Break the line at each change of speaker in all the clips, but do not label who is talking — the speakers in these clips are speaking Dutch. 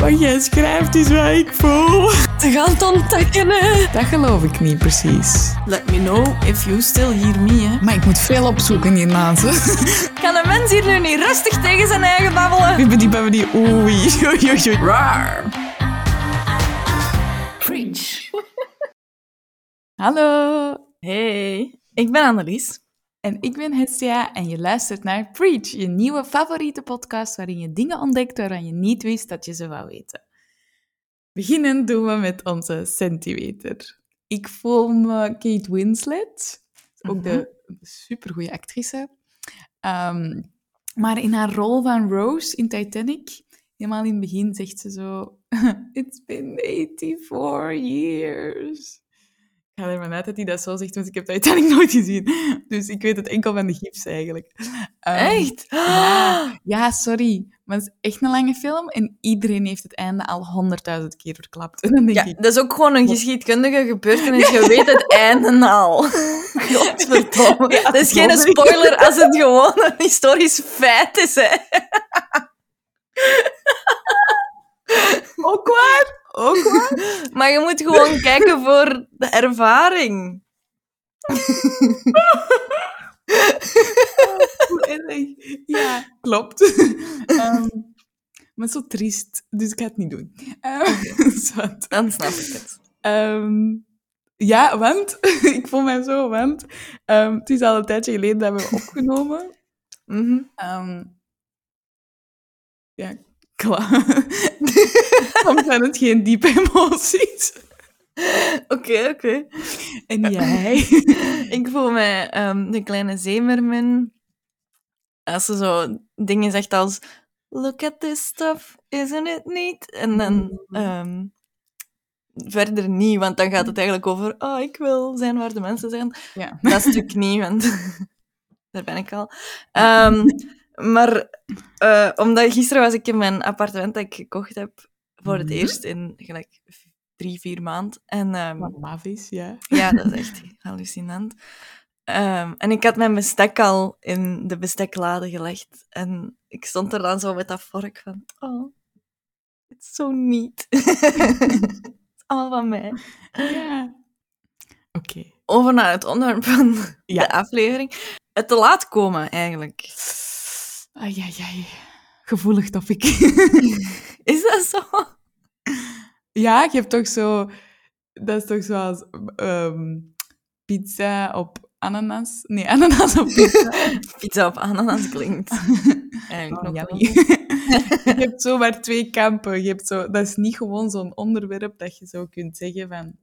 Wat jij schrijft is wat ik voel.
Te gaan het ontdekken, hè.
Dat geloof ik niet precies.
Let me know if you still hear me, hè.
Maar ik moet veel opzoeken hiernaast.
Kan een mens hier nu niet rustig tegen zijn eigen babbelen?
Bibbidi babbidi oei. Oei, oei, oei.
Raar. Preach.
Hallo.
Hey, ik ben Annelies.
En ik ben Hestia en je luistert naar Preach, je nieuwe favoriete podcast waarin je dingen ontdekt waarvan je niet wist dat je ze wou weten. Beginnen doen we met onze centimeter. Ik voel me Kate Winslet, ook de supergoeie actrice. Ehm, maar in haar rol van Rose in Titanic, helemaal in het begin zegt ze zo... It's been 84 years. Ik ga ervan uit dat hij dat zo zegt, want ik heb Titanic nooit gezien. Dus ik weet het enkel van de gifs eigenlijk. Ehm,
Echt?
Ja, ja, sorry. Maar het is echt een lange film en iedereen heeft het einde al honderdduizend keer verklapt. En dan denk
Ja,
ik...
dat is ook gewoon een geschiedkundige gebeurtenis. Je weet het einde al. Godverdomme. dat is geen spoiler als het gewoon een historisch feit is, hè.
Ook waar? Ook?
Maar je moet gewoon kijken voor de ervaring.
Hoe erg. Ja, klopt. Ehm, maar zo triest, dus ik ga het niet doen. Ehm, zwart.
Dan snap ik het.
Ehm, ja, want ik voel mij zo, want ehm, het is al een tijdje geleden dat we opgenomen.
Mhm.
Ehm, ja, klaar. Soms zijn het geen diepe emoties.
Oké, oké.
En jij?
Ik voel mij ehm, de kleine zeemermin. Als ze zo dingen zegt als... Look at this stuff, isn't it neat? En dan... ehm, verder niet, want dan gaat het eigenlijk over... Oh, ik wil zijn waar de mensen zijn.
Ja.
Dat stuk niet, want daar ben ik al. Ehm, maar eh, omdat gisteren was ik in mijn appartement dat ik gekocht heb voor het
Mhm.
eerst in gelijk drie, vier maanden. En
Wat is, ja.
ja, dat is echt hallucinant. Ehm, en ik had mijn bestek al in de besteklade gelegd. En ik stond er dan zo met dat vork van... Oh, it's so neat. Het is allemaal van mij.
Ja. Oké.
Over naar het onderwerp van
Ja.
de aflevering. Het te laat komen, eigenlijk.
Ai, ai, ai. Gevoelig topic.
Is dat zo?
ja, je hebt toch zo... Dat is toch zoals ehm, pizza op ananas? Nee, ananas op pizza.
Pizza op ananas klinkt. Eigenlijk
Oh, je hebt zo maar twee kampen. Je hebt zo, dat is niet gewoon zo'n onderwerp dat je zo kunt zeggen van...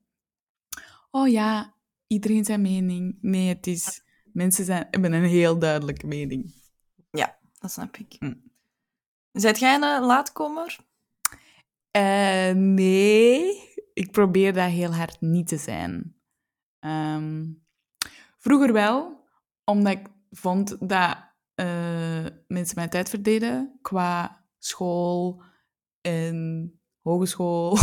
Oh ja, iedereen zijn mening. Nee, het is... Mensen zijn, hebben een heel duidelijke mening.
Dat snap ik.
Hm.
Zijt jij een laatkomer?
Eh, nee, ik probeer dat heel hard niet te zijn. Ehm, vroeger wel, omdat ik vond dat eh, mensen mijn tijd verdeden qua school en hogeschool.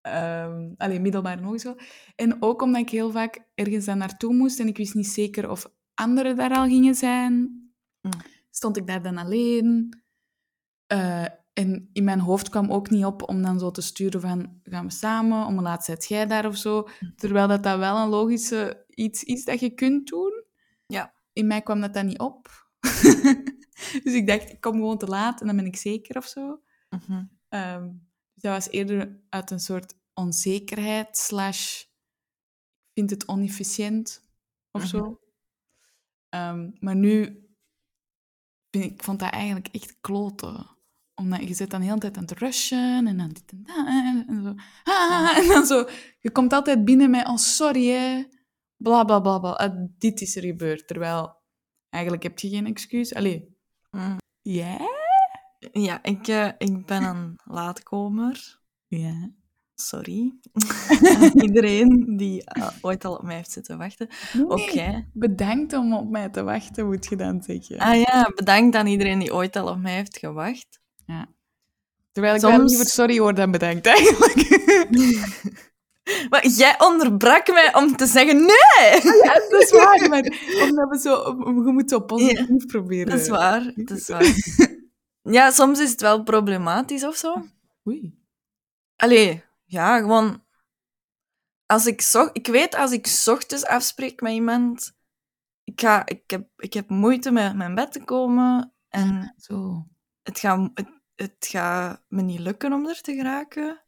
Ehm alleen middelbare en hogeschool. En ook omdat ik heel vaak ergens dan naartoe moest en ik wist niet zeker of anderen daar al gingen zijn.
Mm.
Stond ik daar dan alleen? Eh, en in mijn hoofd kwam ook niet op om dan zo te sturen van, gaan we samen, om een laat zet jij daar of zo. Terwijl dat, dat wel een logische iets is dat je kunt doen.
Ja.
In mij kwam dat dan niet op. dus ik dacht, ik kom gewoon te laat en dan ben ik zeker of zo.
Mhm.
Ehm, dus dat was eerder uit een soort onzekerheid slash ik vind het onefficiënt of
Mhm.
zo. Ehm, maar nu ik, vond dat eigenlijk echt kloten. Omdat je zit dan de hele tijd aan het rushen en dan dit en dat en zo. Ah, en dan zo. Je komt altijd binnen met, oh sorry hè, bla bla bla bla. Ah, dit is er gebeurd. Terwijl, eigenlijk heb je geen excuus. Allee,
Mm.
jij?
Ja, ik, eh, ik ben een laatkomer.
Ja.
Sorry. Iedereen die eh, ooit al op mij heeft zitten wachten. Oké.
Nee, Bedankt om op mij te wachten, moet je dan zeggen.
Ah ja, bedankt aan iedereen die ooit al op mij heeft gewacht.
Terwijl ik wel
soms-
liever sorry hoor dan bedankt, eigenlijk.
Maar jij onderbrak mij om te zeggen nee!
ja, dat is waar, maar omdat we zo... Je moet zo positief proberen.
Dat is waar, dat is waar. ja, soms is het wel problematisch of zo.
Oei.
Allee, ja, gewoon... Als ik, zo, ik weet, als ik ochtends afspreek met iemand... Ik, ga, ik, heb, ik heb moeite met mijn bed te komen. En
Zo.
het gaat, het, het gaat me niet lukken om er te geraken.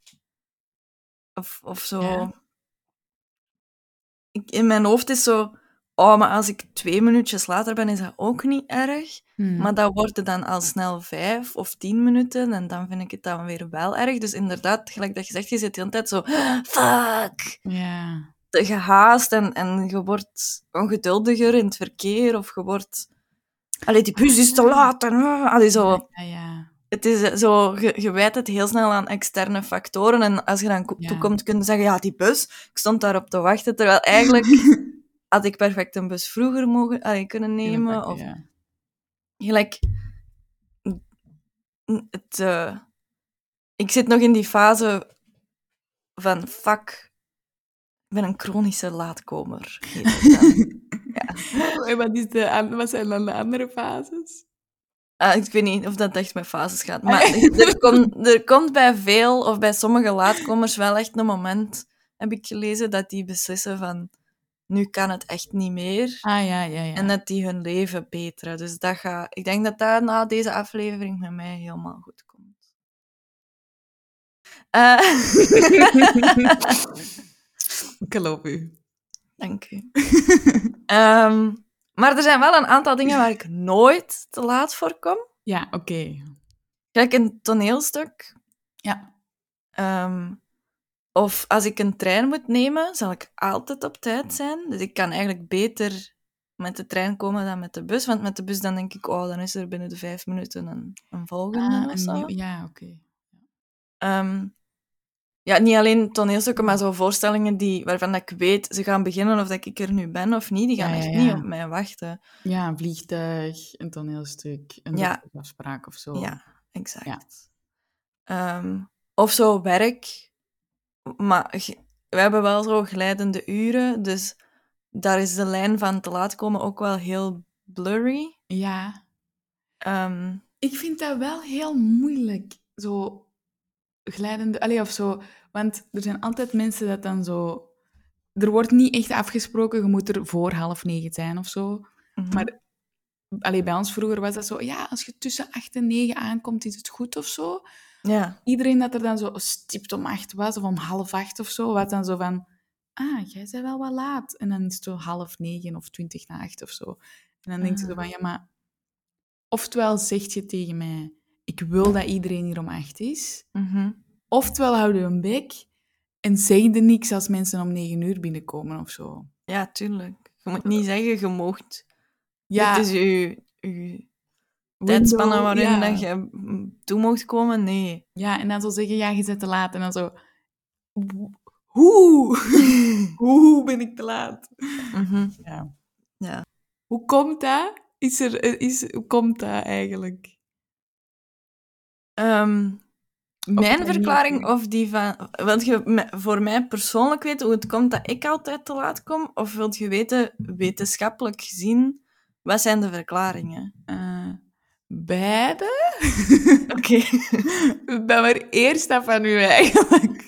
Of, of zo.
Ja.
Ik, in mijn hoofd is zo... Oh, maar als ik twee minuutjes later ben, is dat ook niet erg.
Hm.
Maar dat worden dan al snel vijf of tien minuten en dan vind ik het dan weer wel erg. Dus inderdaad, gelijk dat je zegt, je zit de hele tijd zo... Fuck!
Ja.
te gehaast en, en je wordt ongeduldiger in het verkeer of je wordt... Allee, die bus is te laat en... ah, Allee, zo.
Ja, ja.
Het is eh, zo... Je, je wijt het heel snel aan externe factoren en als je dan
Ja.
toekomt, kun je zeggen, ja, die bus, ik stond daarop te wachten, terwijl eigenlijk had ik perfect een bus vroeger mogen, allee, kunnen nemen. Of,
Ja.
gelijk... Het, eh, ik zit nog in die fase van, fuck, ik ben een chronische laatkomer.
En wat, is de, wat zijn dan de andere fases?
Ah, ik weet niet of dat echt met fases gaat. Maar er, komt, er komt bij veel, of bij sommige laatkomers, wel echt een moment, heb ik gelezen, dat die beslissen van nu kan het echt niet meer.
Ah, ja, ja, ja.
En dat die hun leven beteren. Dus dat gaat, ik denk dat dat na deze aflevering met mij helemaal goed komt. Eh,
Ik geloof u.
Dank u. Ehm, maar er zijn wel een aantal dingen waar ik nooit te laat voor kom.
Ja, oké.
Kijk, een toneelstuk.
Ja.
Ehm, of als ik een trein moet nemen, zal ik altijd op tijd zijn. Dus ik kan eigenlijk beter met de trein komen dan met de bus. Want met de bus dan denk ik, oh, dan is er binnen de vijf minuten een, een volgende
Ah, een nieuw- ja, oké.
Ehm, ja, niet alleen toneelstukken, maar zo voorstellingen die, waarvan dat ik weet, ze gaan beginnen of dat ik er nu ben of niet. Die gaan
Ja,
echt
ja.
niet op mij wachten.
Ja, een vliegtuig, een toneelstuk, een afspraak of zo.
Ja, exact. Ehm, of zo werk. Maar we hebben wel zo glijdende uren, dus daar is de lijn van te laat komen ook wel heel blurry.
Ja.
Ehm,
Ik vind dat wel heel moeilijk. Zo glijdende... Allee, of zo... Want er zijn altijd mensen dat dan zo... Er wordt niet echt afgesproken, je moet er voor half negen zijn of zo.
mhm.
Maar allee, bij ons vroeger was dat zo... Ja, als je tussen acht en negen aankomt, is het goed of zo.
Ja,
Iedereen dat er dan zo stipt om acht was, of om half acht of zo, was dan zo van... Ah, jij bent wel wat laat. En dan is het zo half negen of twintig na acht of zo. En dan denk je zo van, ja, maar... Oftewel zegt je tegen mij, ik wil dat iedereen hier om acht is.
mhm.
Oftewel houden je een bek en zeg je niks als mensen om negen uur binnenkomen of zo.
ja, tuurlijk. Je moet niet zeggen, je moogt.
Ja,
Dit is je, je
window,
tijdspanne waarin
ja.
dat je toe mocht komen. Nee.
Ja, en dan zo zeggen, ja, je bent te laat. En dan zo... Hoe? Hoe ben ik te laat?
Mhm.
Ja.
Ja.
Hoe komt dat? Is er, is, hoe komt dat eigenlijk?
Ehm, mijn verklaring of die van... Want je voor mij persoonlijk weten hoe het komt dat ik altijd te laat kom? Of wilt je weten, wetenschappelijk gezien, wat zijn de verklaringen?
Eh, beide?
Oké.
Ik ben maar eerst dat van u eigenlijk.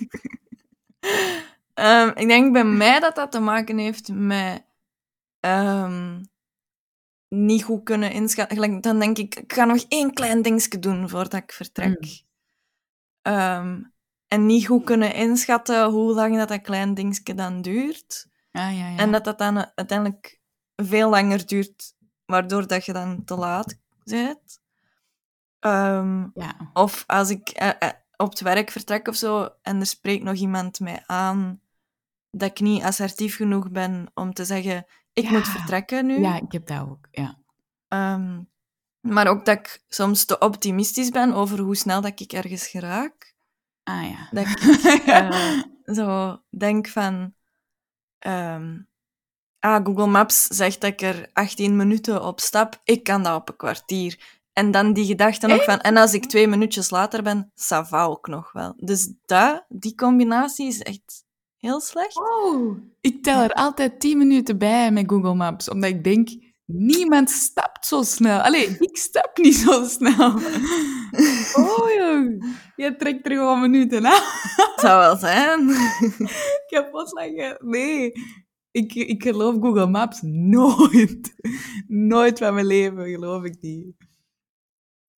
Ehm, ik denk bij mij dat dat te maken heeft met ehm, niet goed kunnen inschatten. Dan denk ik, ik ga nog één klein dingetje doen voordat ik vertrek.
Mm.
Ehm, en niet goed kunnen inschatten hoe lang dat, dat klein dingetje dan duurt.
Ah, ja, ja.
En dat dat dan uiteindelijk veel langer duurt, waardoor dat je dan te laat bent. Ehm,
ja.
of als ik eh, eh, op het werk vertrek of zo en er spreekt nog iemand mij aan dat ik niet assertief genoeg ben om te zeggen: Ik
Ja.
moet vertrekken nu.
ja, ik heb dat ook. Ja.
Ehm, maar ook dat ik soms te optimistisch ben over hoe snel dat ik ergens geraak.
Ah ja.
Dat ik eh, zo denk van... ehm, ah, Google Maps zegt dat ik er 18 minuten op stap. Ik kan dat op een kwartier. En dan die gedachte nog van... En als ik twee minuutjes later ben, ça va ook nog wel. Dus dat, die combinatie is echt heel slecht.
Oh, ik tel er altijd 10 minuten bij met Google Maps, omdat ik denk, Niemand stapt zo snel. Allee, ik stap niet zo snel. Oh, jong. Je trekt er gewoon minuten aan.
Zou wel zijn.
Ik heb pas lachen. Nee. Ik, ik geloof Google Maps nooit. Nooit van mijn leven geloof ik die.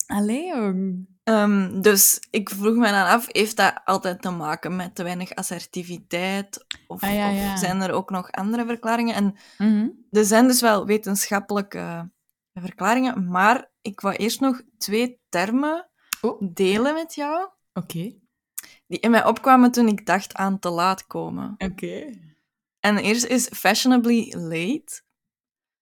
Allee, jong.
Ehm, dus ik vroeg me dan af, heeft dat altijd te maken met te weinig assertiviteit? Of,
Ah, ja, ja.
of zijn er ook nog andere verklaringen? En
Mhm.
er zijn dus wel wetenschappelijke verklaringen, maar ik wou eerst nog twee termen
Oh,
delen met jou,
oké.
die in mij opkwamen toen ik dacht aan te laat komen.
Oké.
En de eerste is fashionably late.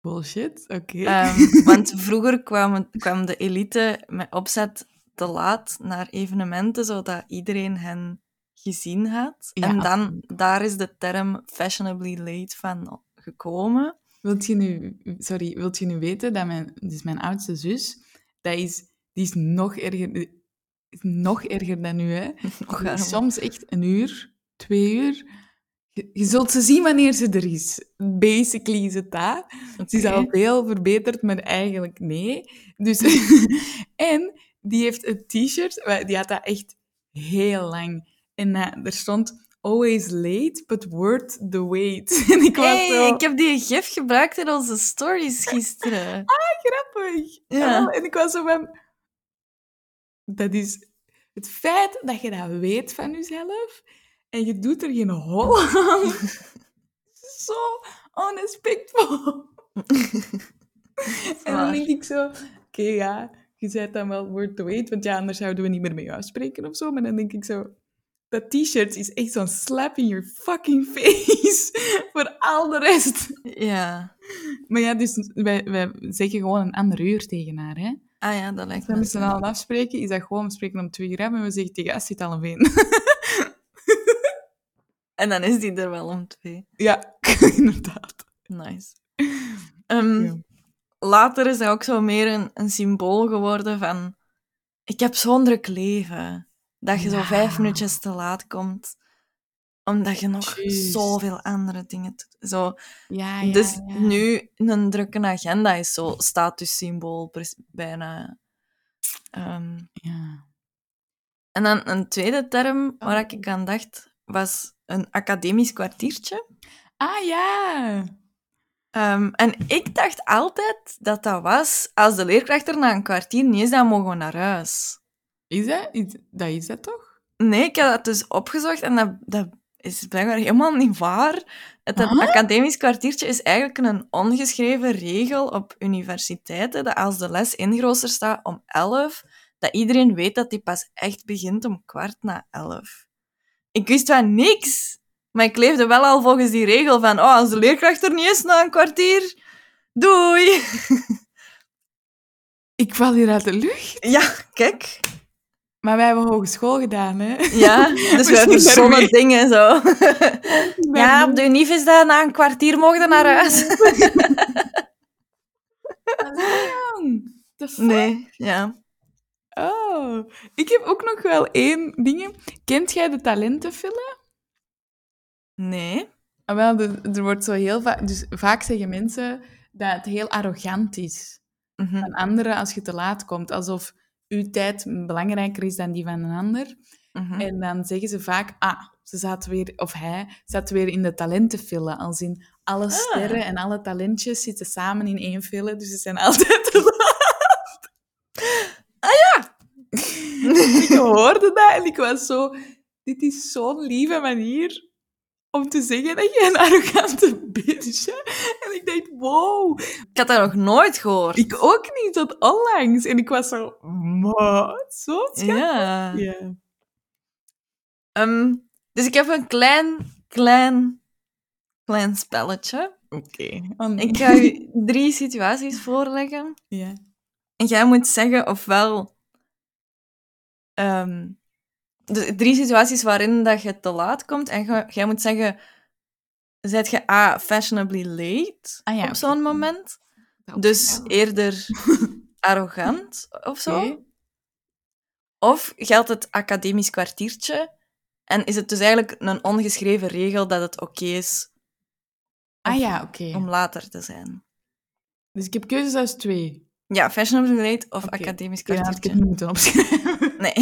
Bullshit, oké.
Ehm, want vroeger kwam, kwam de elite met opzet te laat naar evenementen, zodat iedereen hen gezien had.
Ja,
en dan, daar is de term fashionably late van gekomen.
Wilt je nu, sorry, wilt je nu weten dat mijn, dus mijn oudste zus, dat is, die is nog erger, nog erger dan u, hè? Soms echt een uur, twee uur. Je, zult ze zien wanneer ze er is. Basically is het dat. Ze is al veel verbeterd, maar eigenlijk nee. Dus, en die heeft een t-shirt, die had dat echt heel lang. En eh, er stond always late, but worth the wait. En ik was
Hey,
zo...
ik heb die gif gebruikt in onze stories gisteren.
grappig.
Ja.
En, en ik was zo van... Dat is het feit dat je dat weet van jezelf en je doet er geen hol aan. zo onrespectvol. en dan denk ik zo... Oké, ja, je zei dan wel word the wait, want ja, anders zouden we niet meer met jou spreken of zo. Maar dan denk ik zo... Dat t-shirt is echt zo'n slap in your fucking face voor al de rest.
Ja.
Maar ja, dus wij, wij zeggen gewoon een ander uur tegen haar, hè.
Ah ja, dat lijkt
Als we
me
met z'n
zo.
allen afspreken, is dat gewoon, we spreken om twee uur en we zeggen tegen, ah, zit al een veen.
En dan is die er wel om twee.
ja, inderdaad.
Nice. Ehm,
Ja.
Later is dat ook zo meer een, een symbool geworden van... Ik heb zo'n druk leven. Dat je zo vijf minuutjes te laat komt. Omdat je nog zoveel andere dingen doet. Zo.
Ja,
dus nu, een drukke agenda is zo statussymbool, bijna. Ehm,
Ja.
en dan een tweede term waar ik aan dacht, was een academisch kwartiertje.
Ah, ja.
Ehm, en ik dacht altijd dat dat was als de leerkracht er na een kwartier niet is, dan mogen we naar huis.
Is dat? Is, dat is dat toch?
Nee, ik heb dat dus opgezocht en dat, dat is blijkbaar helemaal niet waar. Het
Huh?
academisch kwartiertje is eigenlijk een ongeschreven regel op universiteiten dat als de les ingrooster staat om 11, dat iedereen weet dat die pas echt begint om kwart na 11. Ik wist van niks, maar ik leefde wel al volgens die regel van oh, als de leerkracht er niet is na een kwartier, doei.
Ik val hier uit de lucht.
Ja, kijk.
Maar wij hebben hogeschool gedaan, hè.
Ja, dus
Misschien
wij verzonnen dingen zo. Ja, op de unief is dat na een kwartier mogen naar huis.
The fuck?
Nee, ja.
Oh, ik heb ook nog wel één ding. Kent jij de talentenfilm?
Nee.
Ah, wel, er wordt zo heel vaak... Dus vaak zeggen mensen dat het heel arrogant is
Mhm.
van anderen als je te laat komt. Alsof uw tijd belangrijker is dan die van een ander.
Mhm.
En dan zeggen ze vaak, ah, ze zaten weer, of hij zat weer in de talentenfilm. Als in alle
Ah.
sterren en alle talentjes zitten samen in één film, dus ze zijn altijd te laat.
Ah ja!
ik hoorde dat en ik was zo, dit is zo'n lieve manier om te zeggen dat je een arrogante bitch. En ik dacht, wow,
Ik had dat nog nooit gehoord.
ik ook niet, tot onlangs. En ik was zo, maar, zo schattig.
Ja.
Ja.
Ehm, dus ik heb een klein, klein, klein spelletje.
Oké. Oh,
Ik ga je drie situaties voorleggen.
Ja.
En jij moet zeggen ofwel... de drie situaties waarin dat je te laat komt. En jij- jij moet zeggen... Zet je A, fashionably late
Ah ja,
op zo'n moment? Dus eerder arrogant of zo? Of geldt het academisch kwartiertje en is het dus eigenlijk een ongeschreven regel dat het oké is
Ah ja, oké.
om later te zijn?
Dus ik heb keuzes uit twee.
Ja, fashionably late of academisch
Ja, dat had ik
kwartiertje.
het niet moeten opschrijven.
Nee.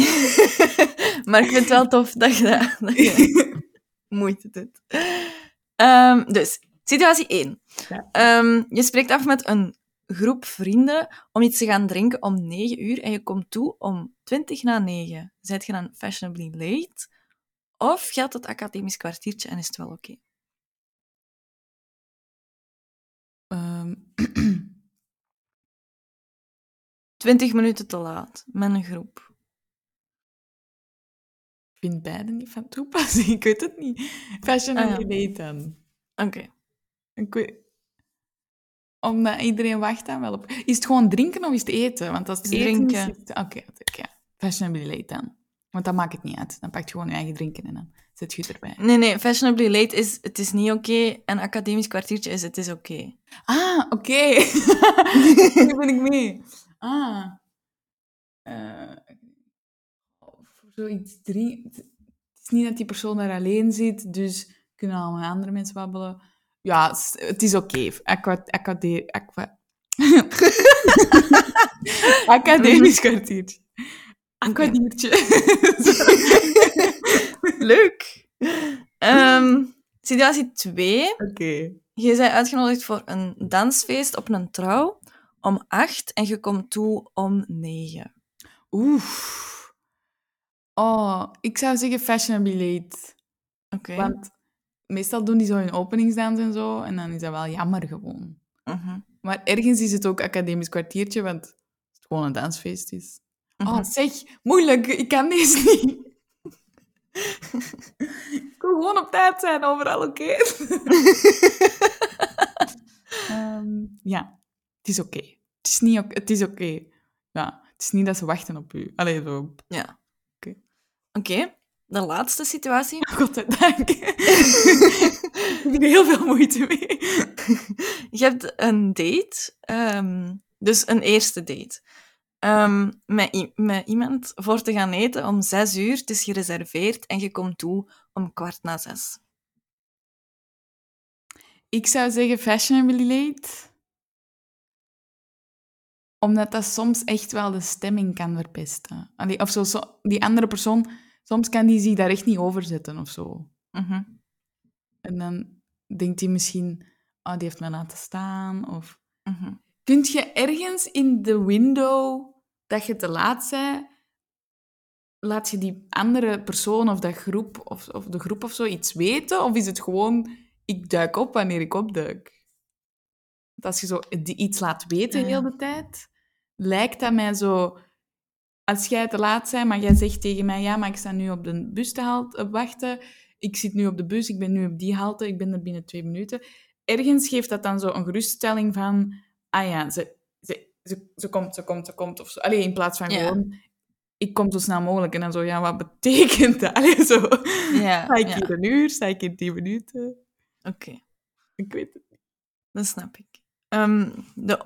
maar ik vind het wel tof dat je, dat, dat je moeite doet. Ehm, dus, situatie 1.
Ja.
Ehm, je spreekt af met een groep vrienden om iets te gaan drinken om 9 uur en je komt toe om 20 na 9. Zijt je dan fashionably late? Of geldt het academisch kwartiertje en is het wel oké?
Ehm,
20 minuten te laat met een groep.
Ik vind beide niet van toepassing. Ik weet het niet. Fashionably
Ah,
late dan.
Oké.
Weet... Omdat iedereen wacht dan wel op... Is het gewoon drinken of is het eten? Want als het
Is drinken.
het- Oké, oké. Fashionably late dan. Want dan maakt het niet uit. Dan pak je gewoon je eigen drinken en dan zet je erbij.
Nee, nee, fashionably late is het is niet oké en academisch kwartiertje is het is oké.
Ah, oké. Nu ben ik mee. Ah. Eh, voor zoiets drie... Het is niet dat die persoon daar alleen zit, dus kunnen al met andere mensen babbelen. Ja, het is- oké. Aqua... Academisch kwartiertje. Aquadiertje.
Leuk. Ehm, situatie 2.
Oké.
Je bent uitgenodigd voor een dansfeest op een trouw om 8 en je komt toe om 9.
Oef. Oh, ik zou zeggen fashionably late.
Oké.
Want meestal doen die zo hun openingsdans en zo, en dan is dat wel jammer gewoon.
Mhm.
Maar ergens is het ook academisch kwartiertje, want het gewoon een dansfeest is.
Mhm.
Oh, zeg, moeilijk, ik kan deze niet. ik wil gewoon op tijd zijn, overal oké. Ehm, ja, het is oké. Het is niet oké. Het is oké. Ja, het is niet dat ze wachten op u. Allee, zo.
Ja.
Oké.
De laatste situatie.
Godzijdank. ik heb er heel veel moeite mee.
Je hebt een date, ehm, dus een eerste date, ehm, met, iemand voor te gaan eten om zes uur. Het is gereserveerd en je komt toe om kwart na zes.
Ik zou zeggen fashionably late. Omdat dat soms echt wel de stemming kan verpesten. Allee, of zo, zo- die andere persoon, soms kan die zich daar echt niet over zetten of zo.
Mhm.
En dan denkt hij misschien, oh, die heeft mij laten staan. Of...
Mhm.
Kunt je ergens in de window dat je te laat bent, laat je die andere persoon of dat groep of, of de groep of zo iets weten? Of is het gewoon, ik duik op wanneer ik opduik? Want als je zo iets laat weten heel de tijd, lijkt dat mij zo... Als jij te laat bent, maar jij zegt tegen mij, ja, maar ik sta nu op de bus te halt- eh, wachten, ik zit nu op de bus, ik ben nu op die halte, ik ben er binnen twee minuten. Ergens geeft dat dan zo een geruststelling van, ah ja, ze, ze, ze, ze komt, ze komt, ze komt. Of zo. Allee, in plaats van
Ja.
gewoon, ik kom zo snel mogelijk. En dan zo, ja, wat betekent dat? Allee, zo.
Ja,
Sta ik
ja.
hier een uur? Sta ik hier tien minuten?
Oké,
Ik weet het niet.
dat snap ik. Ehm, de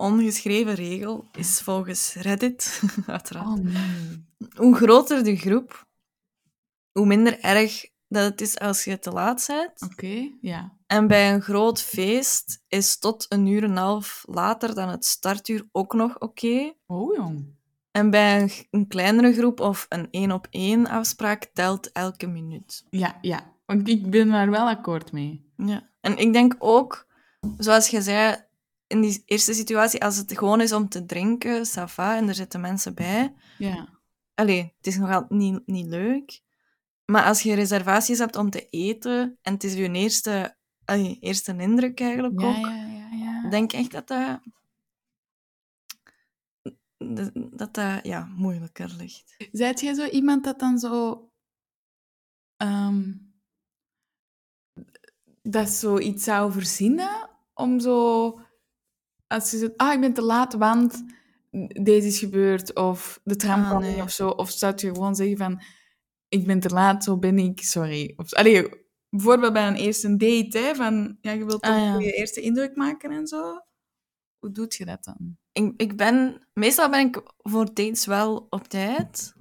ongeschreven regel is volgens Reddit, uiteraard,
Oh nee.
hoe groter de groep, hoe minder erg dat het is als je te laat bent.
Oké, ja.
En bij een groot feest is tot een uur en een half later dan het startuur ook nog oké.
Oh, jong.
En bij een, een kleinere groep of een één-op-één afspraak telt elke minuut.
Ja, ja. Want ik ben daar wel akkoord mee.
Ja. En ik denk ook, zoals je zei, in die eerste situatie, als het gewoon is om te drinken, ça va, en er zitten mensen bij.
Ja.
Allee, het is nog altijd niet, niet leuk. Maar als je reservaties hebt om te eten, en het is je eerste, allee, eerste indruk eigenlijk
Ja,
ook,
ja, ja, ja.
denk echt dat dat... Dat dat, ja, moeilijker ligt.
Zijt jij zo iemand dat dan zo... ehm, dat zoiets zou verzinnen om zo... Als je zegt, ah, ik ben te laat, want deze is gebeurd, of de tram
Ah,
kwam
nee.
niet, of zo. Of zou je gewoon zeggen van, ik ben te laat, zo ben ik, sorry. Of, allee, bijvoorbeeld bij een eerste date, hè, van, ja, je wilt toch
Ah, ja.
je eerste indruk maken en zo. Hoe doet je dat dan?
Ik, ik ben... Meestal ben ik voor dates wel op tijd.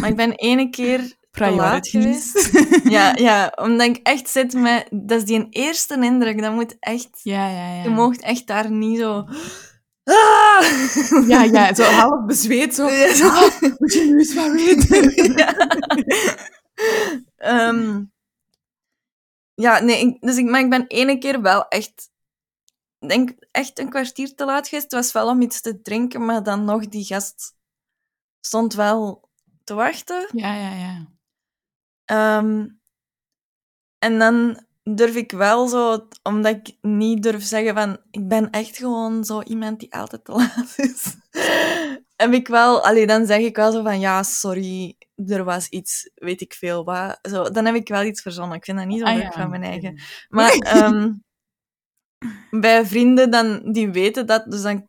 Maar ik ben ene keer
Priorities.
Ja, ja, omdat ik echt zit met... Dat is die eerste indruk. Dat moet echt...
ja, ja, ja.
Je moogt echt daar niet zo... Ah!
Ja, ja, zo half bezweet, zo.
Ja, zo.
Ah, moet je nu eens wat weten?
ja. Ehm, ja, nee, ik- dus ik, maar ik ben ene keer wel echt, denk echt een kwartier te laat geweest. Het was wel om iets te drinken, maar dan nog, die gast stond wel te wachten.
Ja, ja, ja.
Ehm, en dan durf ik wel zo, omdat ik niet durf zeggen van, ik ben echt gewoon zo iemand die altijd te laat is. heb ik wel, allee, dan zeg ik wel zo van, ja, sorry, er was iets, weet ik veel wat. Zo, dan heb ik wel iets verzonnen. Ik vind dat niet zo
Ah,
leuk
ja,
van mijn eigen. Maar ehm, bij vrienden dan, die weten dat, dus dan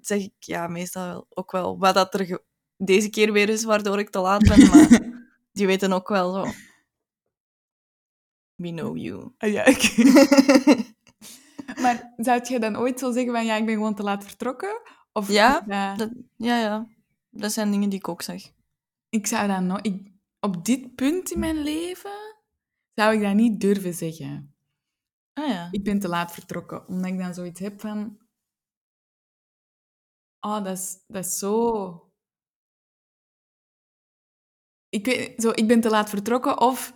zeg ik ja, meestal ook wel wat dat er deze keer weer is waardoor ik te laat ben. Maar die weten ook wel zo. We know you.
Ah, ja, oké. Maar zou je dan ooit zo zeggen van, ja, ik ben gewoon te laat vertrokken? Of
Ja,
is dat-
ja, ja. Dat zijn dingen die ik ook zeg.
Ik zou dat nog... Ik, op dit punt in mijn leven zou ik dat niet durven zeggen.
Ah ja.
Ik ben te laat vertrokken, omdat ik dan zoiets heb van... Oh, dat is, dat is zo... Ik, weet, zo... ik ben te laat vertrokken of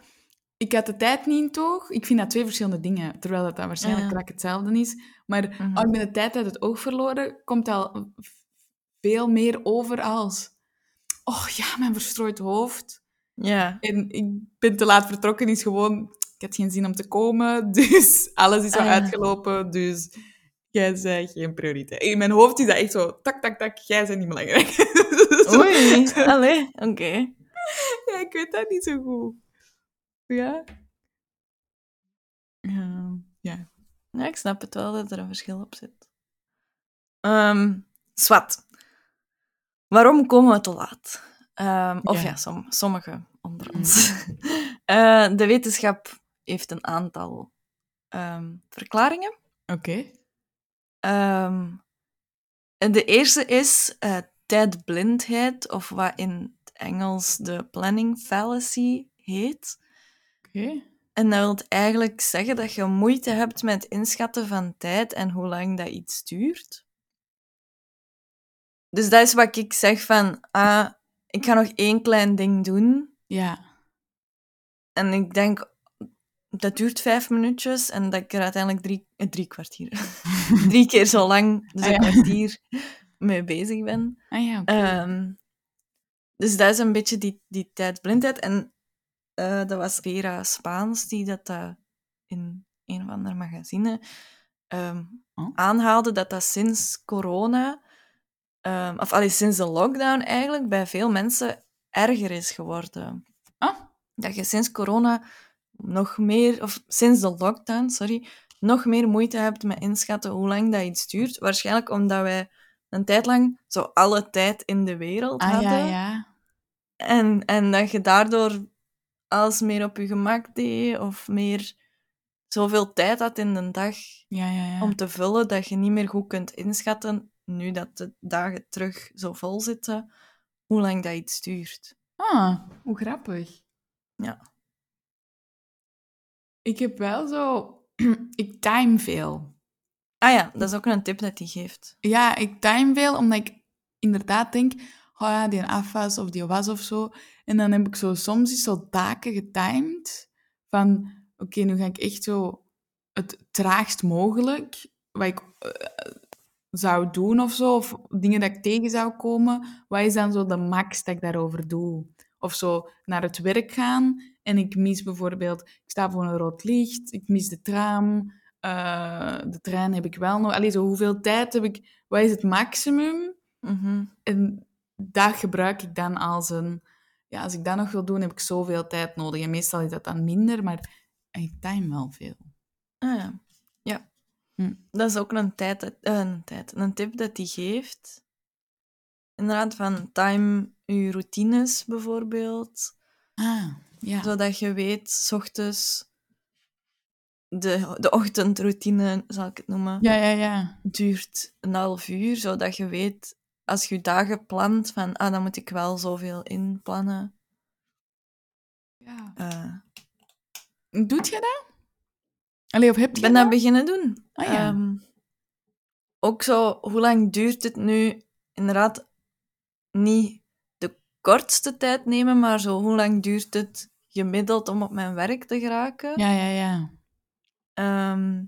ik had de tijd niet in toog. Ik vind dat twee verschillende dingen, terwijl dat dan waarschijnlijk hetzelfde is. Maar
Mhm.
oh, ik ben de tijd uit het oog verloren, komt al veel meer over als... Oh ja, mijn verstrooid hoofd.
Ja.
En ik ben te laat vertrokken, is gewoon... Ik had geen zin om te komen, dus alles is al
Ah,
uitgelopen, dus jij bent geen prioriteit. In mijn hoofd is dat echt zo, tak, tak, tak, jij bent niet belangrijk.
Oei. Allee, oké.
Ja, ik weet dat niet zo goed. Ja? Ja. ja.
Ja, ik snap het wel dat er een verschil op zit. Ehm zwart. Waarom komen we te laat? Ehm, of
Ja.
ja, som, sommigen onder ons. Eh, de wetenschap heeft een aantal ehm, verklaringen.
Oké.
En de eerste is eh, tijdblindheid, of wat in het Engels de planning fallacy heet.
Oké.
En dat wil eigenlijk zeggen dat je moeite hebt met inschatten van tijd en hoe lang dat iets duurt. Dus dat is wat ik zeg van, ah, ik ga nog één klein ding doen.
Ja.
En ik denk, dat duurt vijf minuutjes en dat ik er uiteindelijk drie, eh, drie kwartier, drie keer zo lang, dus
Ah,
een
ja.
kwartier mee bezig ben.
Ah ja.
Ehm, dus dat is een beetje die, die tijdblindheid. En eh, dat was Vera Spaans die dat eh, in een of ander magazine
Oh.
aanhaalde, dat dat sinds corona, ehm, of allee, sinds de lockdown eigenlijk, bij veel mensen erger is geworden.
Ah.
Dat je sinds corona nog meer, of sinds de lockdown, sorry, nog meer moeite hebt met inschatten hoe lang dat iets duurt. Waarschijnlijk omdat wij een tijd lang zo alle tijd in de wereld
ah
hadden.
ja, ja.
En, en dat je daardoor alles meer op je gemak deed, of meer zoveel tijd had in de dag
Ja, ja, ja.
om te vullen, dat je niet meer goed kunt inschatten, nu dat de dagen terug zo vol zitten, hoe lang dat iets duurt.
Ah, hoe grappig.
Ja.
Ik heb wel zo... ik time veel.
Ah ja, dat is ook een tip dat hij geeft.
Ja, ik time veel, omdat ik inderdaad denk... Oh ja, die afwas of die was of zo. En dan heb ik zo soms eens zo taken getimed. Van, oké, nu ga ik echt zo het traagst mogelijk... Wat ik eh, zou doen of zo. Of dingen dat ik tegen zou komen. Wat is dan zo de max dat ik daarover doe? Of zo naar het werk gaan en ik mis bijvoorbeeld... Ik sta voor een rood licht, ik mis de tram... eh, de trein heb ik wel nog... Allee, zo hoeveel tijd heb ik... Wat is het maximum?
Mhm.
En dat gebruik ik dan als een... Ja, als ik dat nog wil doen, heb ik zoveel tijd nodig. En meestal is dat dan minder, maar ik time wel veel.
Ah ja. Ja.
Hm.
Dat is ook een, tijd, dat- eh, een, tijd, een tip dat hij geeft. Inderdaad, van time je routines bijvoorbeeld.
Ah, ja.
Zodat je weet, s ochtends, de, de ochtendroutine, zal ik het noemen,
Ja, ja, ja.
duurt een half uur. Zodat je weet, als je je dagen plant, van ah, dan moet ik wel zoveel inplannen.
Ja.
Eh,
Doet je dat? Allee, of heb
ik
je
ben
dat?
dat beginnen doen.
Ah, ja.
Ehm, ook zo, hoe lang duurt het nu? Inderdaad, niet de kortste tijd nemen, maar zo, hoe lang duurt het gemiddeld om op mijn werk te geraken?
Ja, ja, ja.
Ehm,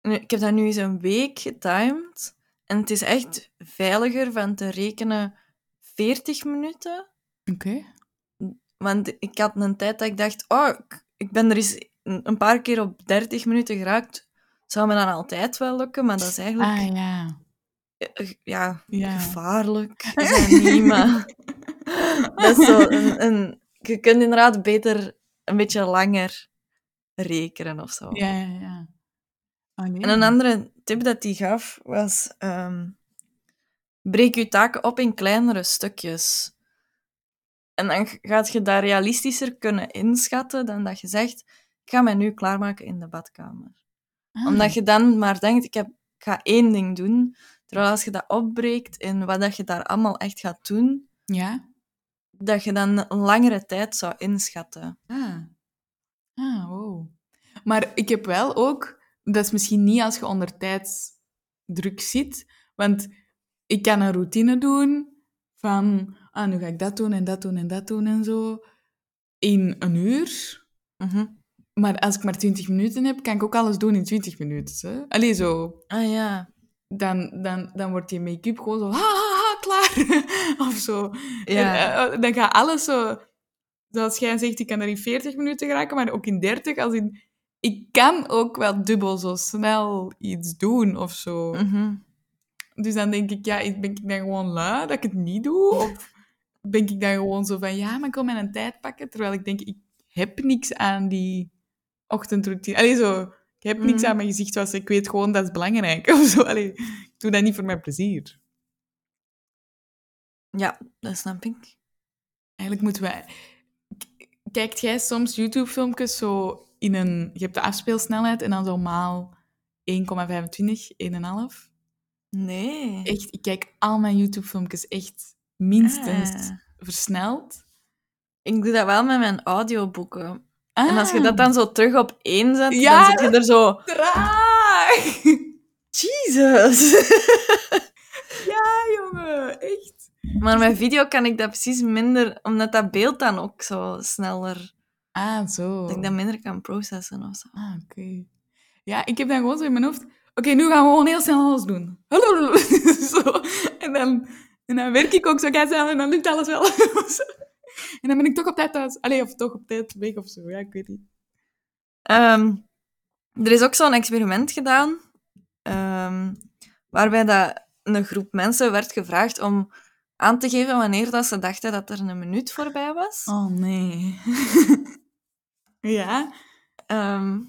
ik heb dat nu eens een week getimed. En het is echt veiliger van te rekenen 40 minuten.
Oké.
Want ik had een tijd dat ik dacht, oh, ik, ben er eens een paar keer op 30 minuten geraakt. Zou me dan altijd wel lukken, maar dat is eigenlijk
Ah, ja.
eh, ja,
Ja.
gevaarlijk. Is dat niet, maar dat is zo een, een... Je kunt inderdaad beter een beetje langer rekenen of zo.
Ja, ja, ja. Oh, nee.
En een andere tip dat hij gaf was: ehm, breek je taken op in kleinere stukjes. En dan gaat je dat realistischer kunnen inschatten dan dat je zegt: Ik ga mij nu klaarmaken in de badkamer.
Ah.
Omdat je dan maar denkt: ik, heb, ik ga één ding doen. Terwijl als je dat opbreekt in wat dat je daar allemaal echt gaat doen,
Ja?
dat je dan een langere tijd zou inschatten.
Ah. Ah, wow. Maar ik heb wel ook... Dat is misschien niet als je onder tijdsdruk zit, want ik kan een routine doen van... Ah, nu ga ik dat doen en dat doen en dat doen en zo. In een uur.
Mhm.
Maar als ik maar 20 minuten heb, kan ik ook alles doen in 20 minuten. Hè? Allee, zo...
Ah ja.
Dan, dan, dan wordt die make-up gewoon zo... Ha, ha, ha, klaar. of zo.
Ja.
En, eh, dan gaat alles zo... Zoals jij zegt, ik kan er in 40 minuten geraken, maar ook in 30. Als in, ik kan ook wel dubbel zo snel iets doen of zo.
Mhm.
Dus dan denk ik, ja, ben ik dan gewoon lui dat ik het niet doe? Of ben ik dan gewoon zo van, ja, maar ik wil mijn tijd pakken. Terwijl ik denk, ik heb niks aan die ochtendroutine. Allee, zo, ik heb niks
Mhm.
aan mijn gezicht, zoals ik weet gewoon dat is belangrijk. Of zo. Allee, ik doe dat niet voor mijn plezier.
Ja, dat snap ik.
Eigenlijk moeten wij... Kijkt jij soms YouTube-filmpjes zo in een... Je hebt de afspeelsnelheid en dan zo maal 1,25, 1,5.
Nee.
Echt, ik kijk al mijn YouTube-filmpjes echt minstens
Ah.
versneld.
Ik doe dat wel met mijn audioboeken.
Ah,
En als je dat dan zo terug op één zet,
Ja.
dan zit je er zo...
Traag!
Jesus!
ja, jongen, echt.
Maar met video kan ik dat precies minder... Omdat dat beeld dan ook zo sneller...
Ah, zo.
Dat ik dat minder kan processen of zo.
Ah, oké. Ja, ik heb dan gewoon zo in mijn hoofd... Oké, nu gaan we gewoon heel snel alles doen. zo. En dan, en dan werk ik ook zo snel en dan lukt alles wel. En dan ben ik toch op tijd thuis. Allee, of toch op tijd weg of zo. Ja, ik weet niet.
Ehm, er is ook zo'n experiment gedaan, ehm, waarbij dat een groep mensen werd gevraagd om aan te geven wanneer dat ze dachten dat er een minuut voorbij was.
Oh, nee. ja?
Ehm,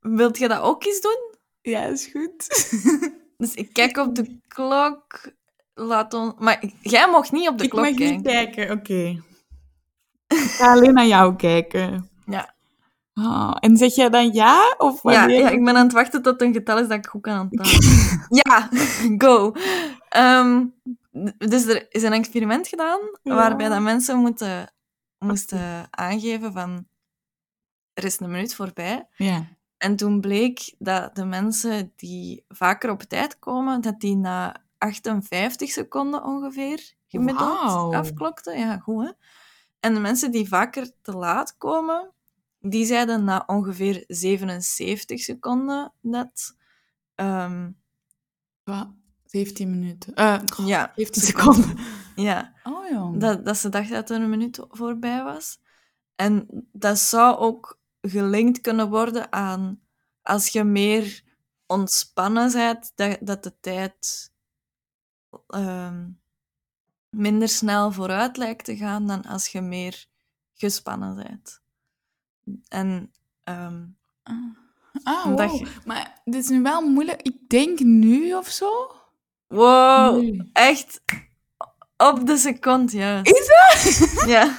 wilt je dat ook eens doen?
Ja, is goed.
Dus ik kijk op de klok. Laat ons... Maar jij mocht niet op de
ik
klok
mag
kijken.
niet kijken, oké. Ik ga alleen naar jou kijken. Ah, en zeg jij dan ja? Of
Ja, ja, ik ben aan het wachten tot een getal is dat ik goed kan onthouden. ja, go. Ehm, dus er is een experiment gedaan
Ja.
waarbij dat mensen moeten, moesten aangeven van er is een minuut voorbij.
Ja.
En toen bleek dat de mensen die vaker op tijd komen, dat die na 58 seconden ongeveer gemiddeld afklokten. Ja, goed hè. En de mensen die vaker te laat komen, die zeiden na ongeveer 77 seconden dat... ehm,
Wat? 17 minuten. Eh,
ja,
17 seconden.
ja
Oh, jong.
dat, dat ze dachten dat er een minuut voorbij was. En dat zou ook gelinkt kunnen worden aan als je meer ontspannen bent, dat, dat de tijd ehm, minder snel vooruit lijkt te gaan dan als je meer gespannen bent. En ehm,
Ah,
Omdat
wow.
je-
Maar dit is nu wel moeilijk. Ik denk nu of zo.
wow,
Nu.
echt op de seconde, juist.
Is
dat? Ja.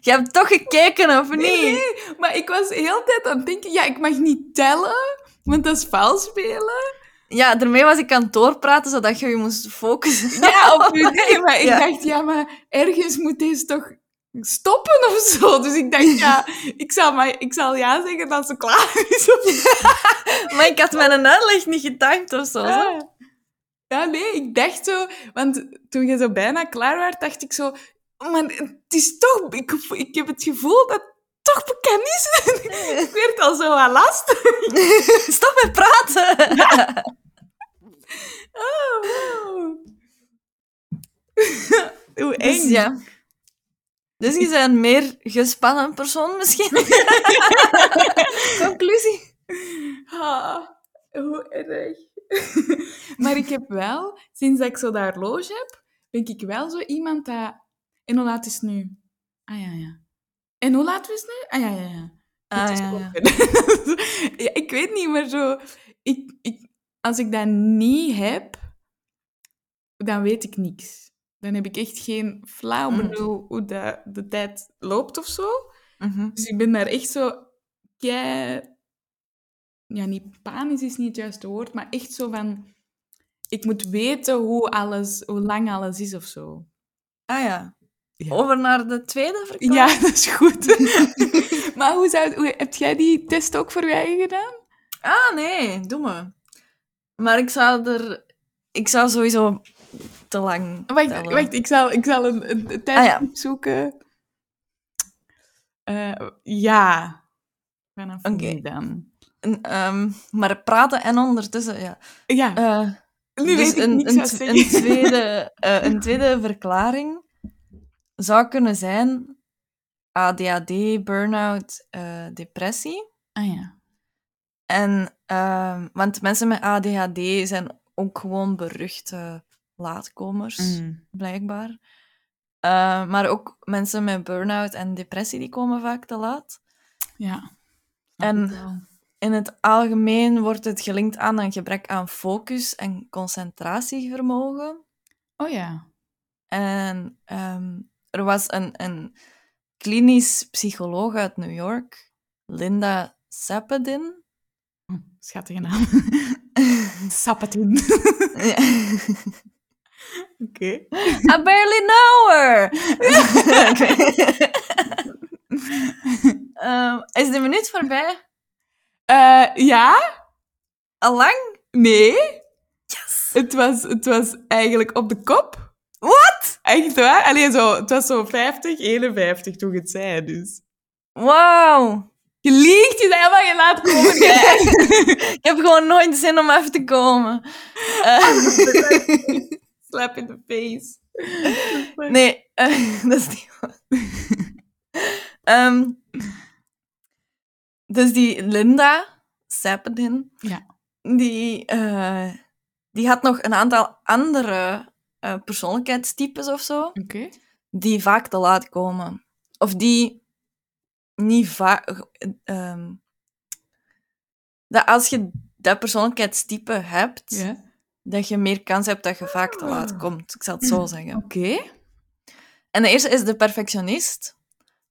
Je hebt toch gekeken, of niet?
Nee, nee, maar ik was de hele tijd aan het denken, ja, ik mag niet tellen, want dat is vals spelen.
Ja, daarmee was ik aan het doorpraten, zodat je je moest focussen.
Ja, op uw idee, maar ik
Ja.
dacht, ja, maar ergens moet deze toch stoppen of zo. Dus ik dacht, ja, ik zal, maar, ik zal ja zeggen dat ze klaar is.
Maar ik had mijn uitleg niet getimed of zo. zo.
Ja. ja, nee, ik dacht zo... Want toen je zo bijna klaar was, dacht ik zo... Maar het is toch... Ik, ik heb het gevoel dat het toch bekend is. ik werd al zo wat lastig.
Stop met praten!
Oh, wow. Hoe eng.
Dus ja. Dus je bent een meer gespannen persoon misschien? Conclusie.
Ah, hoe erg. maar ik heb wel, sinds dat ik zo dat horloge heb, ben ik wel zo iemand dat... En hoe laat is het nu? Ah, ja, ja. En hoe laat is het nu? Ah, ja, ja, ja.
Ah, ja, ja.
Ja, ik weet niet, maar zo... Ik, ik, als ik dat niet heb, dan weet ik niks. Dan heb ik echt geen flauw
Mm.
benul hoe de, de tijd loopt of zo.
Mhm.
Dus ik ben daar echt zo... Kei... Ja, niet panisch is niet het juiste woord, maar echt zo van... Ik moet weten hoe, alles, hoe lang alles is of zo.
Ah ja.
Ja.
Over naar de tweede verklaring.
Ja, dat is goed. maar hoe zou, hoe, heb jij die test ook voor je eigen gedaan?
Ah, nee, doe me. Maar ik zou er... Ik zou sowieso te lang
Wacht,
tellen.
wacht ik zal, ik zal een, een, een tijd
Ah, ja.
zoeken. Eh, ja.
Oké.
nu dan.
En, ehm, maar praten en ondertussen, ja.
Ja,
Eh,
nu
dus
weet ik
een,
niks
een, een, tweede, eh, een tweede verklaring zou kunnen zijn ADHD, burn-out, depressie.
Ah ja.
En, ehm, want mensen met ADHD zijn ook gewoon beruchte laatkomers,
Mm.
blijkbaar. Eh, maar ook mensen met burn-out en depressie die komen vaak te laat.
Ja.
En-. In het algemeen wordt het gelinkt aan een gebrek aan focus en concentratievermogen.
Oh ja.
En ehm, er was een, een klinisch psycholoog uit New York, Linda Sapadin.
Hm, Schattige naam. Sappatin. Oké.
I barely know her! Ehm, is de minuut voorbij?
Eh, ja?
Allang?
Nee.
Yes!
Het was, het was eigenlijk op de kop.
What?
Echt waar? Alleen zo, het was zo 50, 51 toen je het zei, dus.
Wow!
Je liegt, je zei helemaal je laat komen.
Ik heb gewoon nooit zin om even te komen. Eh,
Slap in the face.
nee, eh, dat is niet waar. Ehm, dus die Linda Sapadin,
Ja.
die, eh, die had nog een aantal andere eh, persoonlijkheidstypes of zo, die vaak te laat komen. Of die niet vaak... ehm, dat als je dat persoonlijkheidstype hebt. Dat je meer kans hebt dat je vaak te laat komt. Ik zal het zo zeggen.
Oké.
En de eerste is de perfectionist,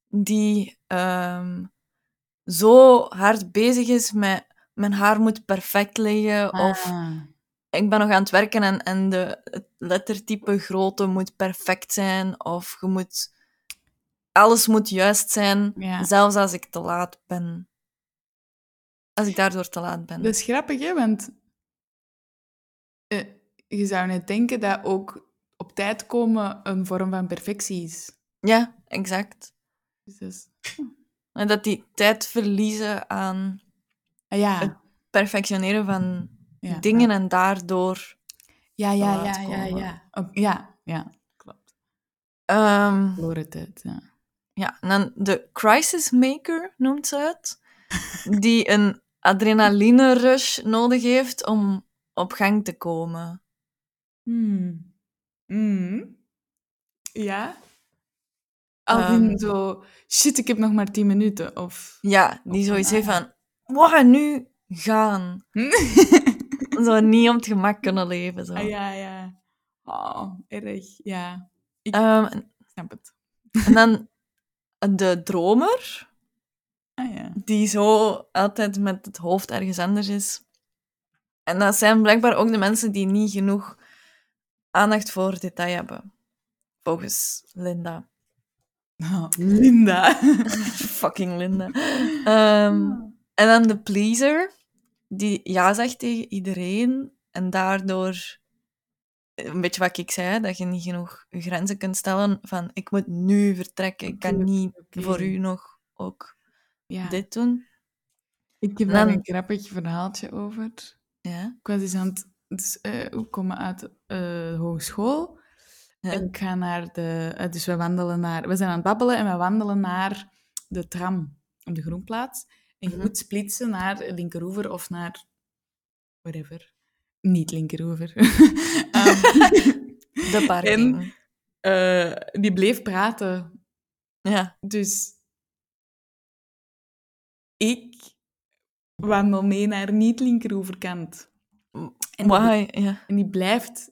die ehm, zo hard bezig is met mijn haar moet perfect liggen, of
Ah.
ik ben nog aan het werken en, en de, het lettertype grootte moet perfect zijn, of je moet, alles moet juist zijn,
Ja.
zelfs als ik te laat ben. Als ik daardoor te laat ben.
Dat is grappig, hè? Want je zou net denken dat ook op tijd komen een vorm van perfectie is.
Ja, exact.
Dus dat is-
En dat die tijd verliezen aan
Ah, ja.
Het- perfectioneren van
ja.
dingen en daardoor
Ja, ja, ja, ja, ja. Ja, ja. Klopt. Verloren tijd, ja.
ja, en dan de crisis maker noemt ze het. Die een adrenaline rush nodig heeft om op gang te komen.
Hmm. Hmm. Ja? Als in
Ehm.
zo, shit, ik heb nog maar tien minuten. Of...
Ja, die
Of-
zoiets heeft van, we gaan nu gaan. Zo niet om het gemak kunnen leven. Zo.
ah, ja, ja. Oh, erg. Ja,
Ehm, en-
snap het.
en dan de dromer,
Ah ja.
die zo altijd met het hoofd ergens anders is. En dat zijn blijkbaar ook de mensen die niet genoeg aandacht voor detail hebben. Volgens Linda.
Oh, Linda.
Fucking Linda. Ehm, en dan de pleaser, die ja zegt tegen iedereen en daardoor, een beetje wat ik zei, dat je niet genoeg je grenzen kunt stellen van ik moet nu vertrekken, ik kan niet voor u nog ook
Ja.
dit doen.
Ik heb daar een grappig verhaaltje over.
Ja.
Ik was eens aan het... Dus, eh, we komen uit eh, de hogeschool.
Ja.
En ik ga naar de... eh, dus we wandelen naar... We zijn aan het babbelen en we wandelen naar de tram op de Groenplaats. En je
Mhm.
moet splitsen naar Linkeroever of naar... Whatever. Niet Linkeroever. Ehm,
De parking.
eh, die bleef praten.
Ja.
Dus ik wandel mee naar niet-linkeroeverkant. En die,
Why? Ja.
en die blijft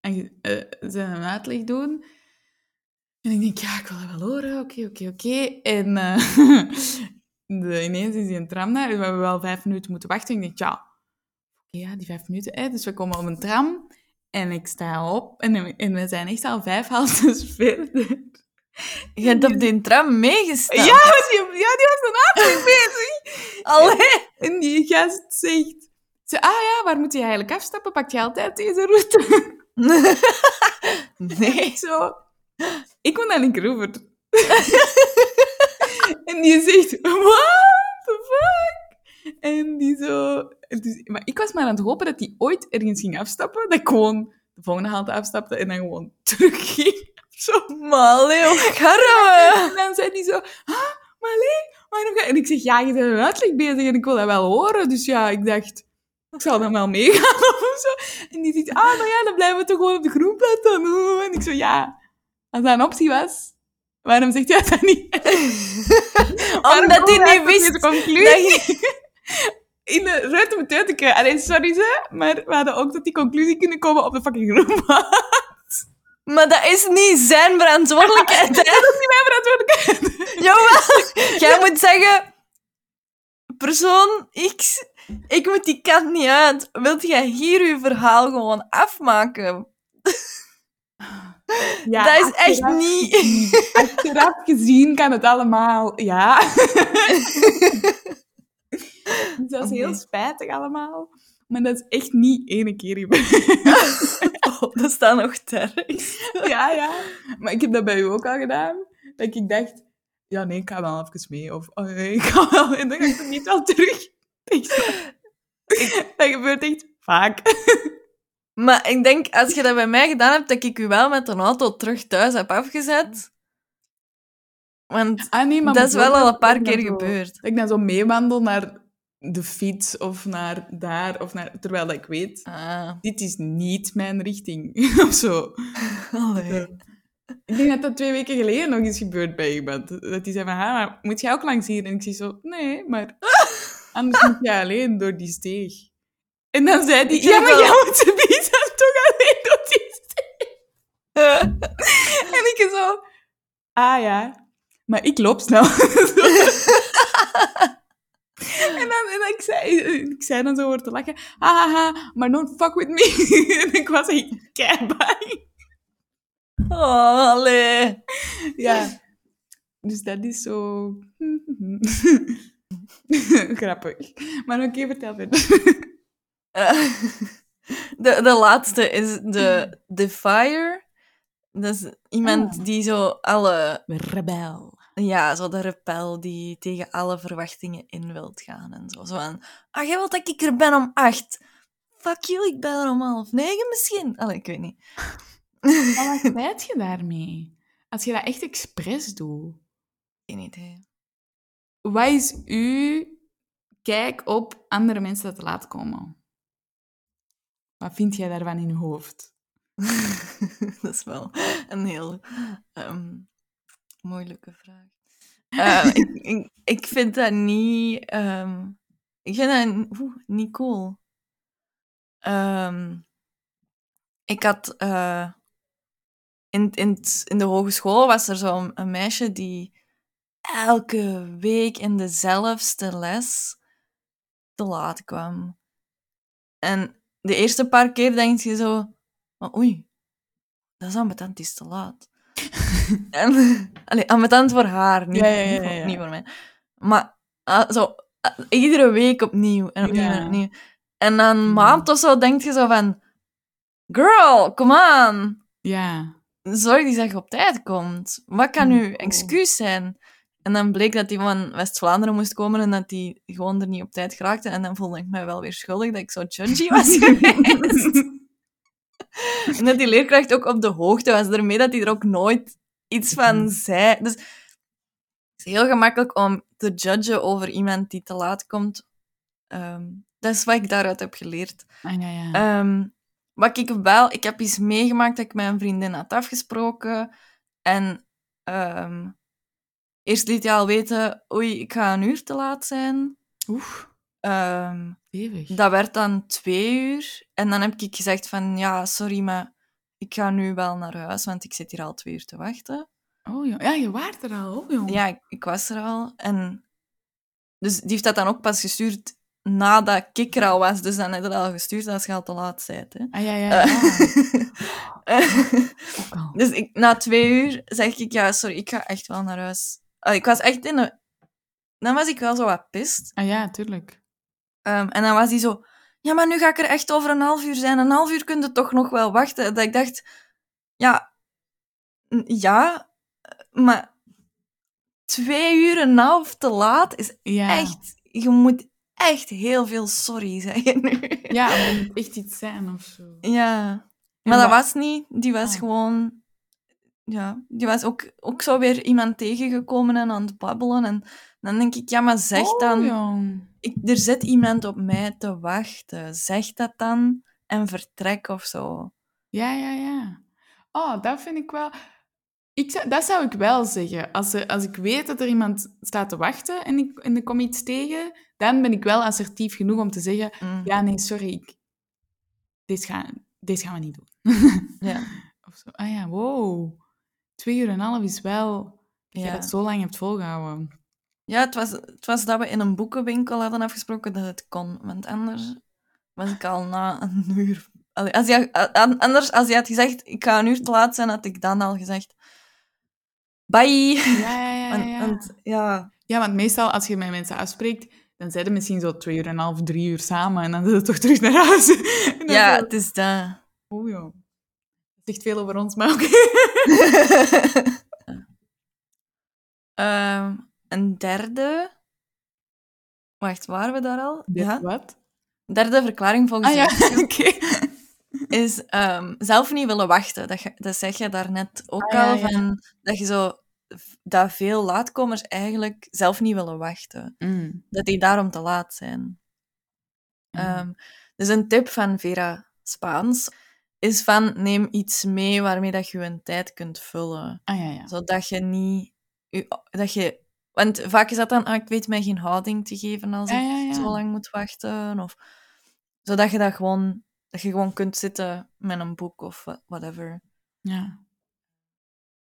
en, eh, zijn uitleg doen. En ik denk, ja, ik wil dat wel horen. Oké, oké, oké. En eh, de, ineens is die een tram daar. We hebben wel vijf minuten moeten wachten. En ik denk, ja, oké, ja, die vijf minuten. Hè. Dus we komen op een tram. En ik sta op. En, en we zijn echt al vijf haltes verder.
Je hebt op die tram meegestaan.
Ja, die, ja, die was een uitleg bezig.
Allee.
En die gast zegt... Ze, ah ja, waar moet je eigenlijk afstappen? Pak je altijd deze route?
Nee.
Ik zo... Ik moet naar Linkeroever. en die zegt... What the fuck? En die zo... Dus, maar ik was maar aan het hopen dat hij ooit ergens ging afstappen. Dat ik gewoon de volgende halte afstapte en dan gewoon terugging. Zo.
Hoe garme.
En dan zei hij zo... Ah, maar nee, waarom ga... En ik zeg, ja, je bent een uitleg bezig en ik wil dat wel horen. Dus ja, ik dacht... Ik zal dan wel meegaan of zo. En die zegt, ah, nou ja, dan blijven we toch gewoon op de groenplaat dan. En ik zo, ja, als dat een optie was, waarom zegt jij dat niet?
Omdat hij niet wist
deze conclusie? In de ruimte met uit te krijgen. Allee, sorry ze, maar we hadden ook tot die conclusie kunnen komen op de fucking groenplaat.
Maar dat is niet zijn verantwoordelijkheid, hè?
Dat is niet mijn verantwoordelijkheid.
Jawel. Jij moet zeggen... Persoon X, ik moet die kant niet uit. Wilt jij hier uw verhaal gewoon afmaken?
Ja,
dat is echt
achteraf-
niet...
Achteraf gezien kan het allemaal, ja. dat is heel
Oké.
spijtig allemaal. Maar dat is echt niet ene keer.
Oh, dat staat nog terug.
ja, ja. Maar ik heb dat bij u ook al gedaan. Dat ik dacht, ja nee, ik ga wel even mee. Of oh, nee, ik ga wel. En dan ga ik er niet wel terug. Dat gebeurt echt vaak.
Maar ik denk, als je dat bij mij gedaan hebt, dat ik u wel met een auto terug thuis heb afgezet. Want
Ah, nee,
dat is wel al een paar keer
zo-
gebeurd.
Ik dan zo meewandel naar de fiets of naar daar. Of naar, terwijl ik weet,
Ah,
dit is niet mijn richting. of zo.
allee.
Ik denk dat dat twee weken geleden nog eens gebeurd bij iemand. Dat die zei van, ha, maar moet jij ook langs hier? En ik zei zo, nee, maar anders moet jij alleen door die steeg. En dan zei hij,
Ik
ja, maar jij moet ze dan toch alleen door die steeg. En ik zo, ah ja, maar ik loop snel. en dan, en dan ik, zei, ik zei dan zo voor te lachen, haha, maar don't fuck with me. en ik was echt keibang.
Oh, allee.
Ja. Dus dat is zo... Grappig. Maar oké, vertel verder.
Eh, de, de laatste is de Defier. Dat is iemand
Ah.
die zo alle...
Rebel.
Ja, zo de rebel die tegen alle verwachtingen in wilt gaan en zo. Zo van, ah, jij wilt dat ik er ben om acht. Fuck you, ik ben er om half negen misschien. Allee, ik weet niet.
Wat weet je daarmee? Als je dat echt expres doet.
Geen idee.
Wat is uw kijk op andere mensen te laat komen? Wat vind jij daarvan in je hoofd?
dat is wel een heel ehm, moeilijke vraag. Eh, ik, ik, ik vind dat niet... ehm, ik vind dat oeh, niet cool. Ehm, ik had... eh, in, in, in de hogeschool was er zo'n een meisje die elke week in dezelfde les te laat kwam. En de eerste paar keer denk je zo... "Maar oei, dat is ambetant, is te laat. En, allee, ambetant voor haar, niet,
Ja, ja, ja,
niet voor- mij. Maar ah, zo, ah, iedere week opnieuw en opnieuw en opnieuw. En na een
Mm.
maand of zo denk je zo van... Girl, come on.
Ja.
Zorg die dat je op tijd komt. Wat kan
Mm.
uw excuus zijn? En dan bleek dat hij van West-Vlaanderen moest komen en dat hij gewoon er niet op tijd geraakte. En dan voelde ik mij wel weer schuldig dat ik zo judgy was geweest. En dat die leerkracht ook op de hoogte was ermee, dat hij er ook nooit iets van
Mhm.
zei. Dus het is heel gemakkelijk om te judgen over iemand die te laat komt. Ehm, dat is wat ik daaruit heb geleerd.
Ah, ja, ja.
Ehm, wat ik wel... Ik heb iets meegemaakt dat ik met een vriendin had afgesproken. En ehm, eerst liet hij al weten, oei, ik ga een uur te laat zijn.
Oef, stevig.
dat werd dan twee uur. En dan heb ik gezegd van, ja, sorry, maar ik ga nu wel naar huis, want ik zit hier al twee uur te wachten.
Oh, jong. Ja, je waart er al, oh, jong.
Ja, ik, ik was er al. En dus die heeft dat dan ook pas gestuurd nadat ik er al was. Dus dan heb je dat al gestuurd als je al te laat bent. Hè.
Ah, ja, ja. ja. Ook al.
dus ik, na twee uur zeg ik, ja, sorry, ik ga echt wel naar huis. Ah, ik was echt in een... Dan was ik wel zo wat pist.
Ah, ja, tuurlijk.
Ehm, en dan was hij zo... Ja, maar nu ga ik er echt over een half uur zijn. Een half uur kun je toch nog wel wachten. Dat ik dacht... Ja... Ja... Maar... Twee uur en een half te laat is
Ja.
echt... Je moet echt heel veel sorry zeggen nu.
Ja, er moet echt iets zijn of zo.
Ja. Maar dat was niet. Die was
Ah.
gewoon... Ja, die was ook, ook zo weer iemand tegengekomen en aan het babbelen. En dan denk ik, ja, maar zeg
Oh,
dan...
jong.
ik, er zit iemand op mij te wachten. Zeg dat dan en vertrek of zo.
Ja, ja, ja. Oh, dat vind ik wel... Ik zou, dat zou ik wel zeggen. Als, er, als ik weet dat er iemand staat te wachten en ik, en ik kom iets tegen, dan ben ik wel assertief genoeg om te zeggen...
Mm.
Ja, nee, sorry. Ik, dit, gaan, dit gaan we niet doen.
Ja.
Of zo. Ah ja, wow. Twee uur en een half is wel... Dat je dat zo lang hebt volgehouden.
Ja, het was, het was dat we in een boekenwinkel hadden afgesproken dat het kon. Want anders was ik al na een uur... Als je, anders, als je had gezegd, ik ga een uur te laat zijn, had ik dan al gezegd... Bye!
Ja, ja, ja. Ja.
want, ja.
Ja, want meestal als je met mensen afspreekt, dan zijn er misschien zo twee uur en een half, drie uur samen en dan zijn ze toch terug naar huis. En
ja,
zo,
het is dat.
Oh ja. Zegt veel over ons, maar oké.
Ehm, een derde... Wacht, waren we daar al? Ja.
Wat?
Derde verklaring volgens
Ah ja, oké.
is ehm, zelf niet willen wachten. Dat, dat zeg je daarnet ook
Ah,
al,
ja.
van, dat je zo... Dat veel laatkomers eigenlijk zelf niet willen wachten.
Mm.
Dat die daarom te laat zijn.
Ja.
Ehm, dus een tip van Vera Spaans is van neem iets mee waarmee dat je een tijd kunt vullen.
Ah ja, ja.
Zodat je niet... je- Dat je, want vaak is dat dan, ah, ik weet mij geen houding te geven als ik
ja,
zo lang moet wachten. Of, zodat je dat gewoon, dat je gewoon kunt zitten met een boek of wha- whatever.
Ja,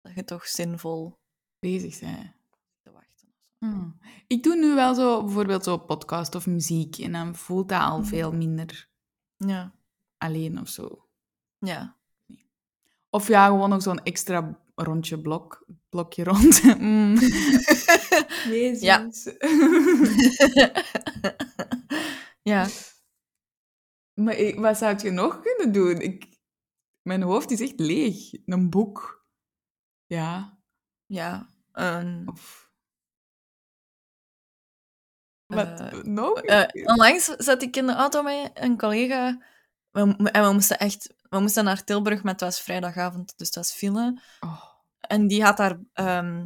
Dat je toch zinvol
bezig zijn.
te wachten.
Hmm. Ik doe nu wel zo, bijvoorbeeld zo podcast of muziek en dan voelt dat al
Mhm.
veel minder
Ja,
alleen of zo.
Ja.
Of ja, gewoon nog zo'n extra rondje blok, blokje rond. Mm. Jezus.
Ja. ja.
Maar ik- wat zou je nog kunnen doen? Ik, mijn hoofd is echt leeg. Een boek. Ja.
Ja. Een,
Of... Wat
Eh,
nog?
eh, onlangs zat ik in de auto met een collega en we moesten echt we moesten naar Tilburg, maar het was vrijdagavond, dus het was file.
oh.
En die had daar ehm,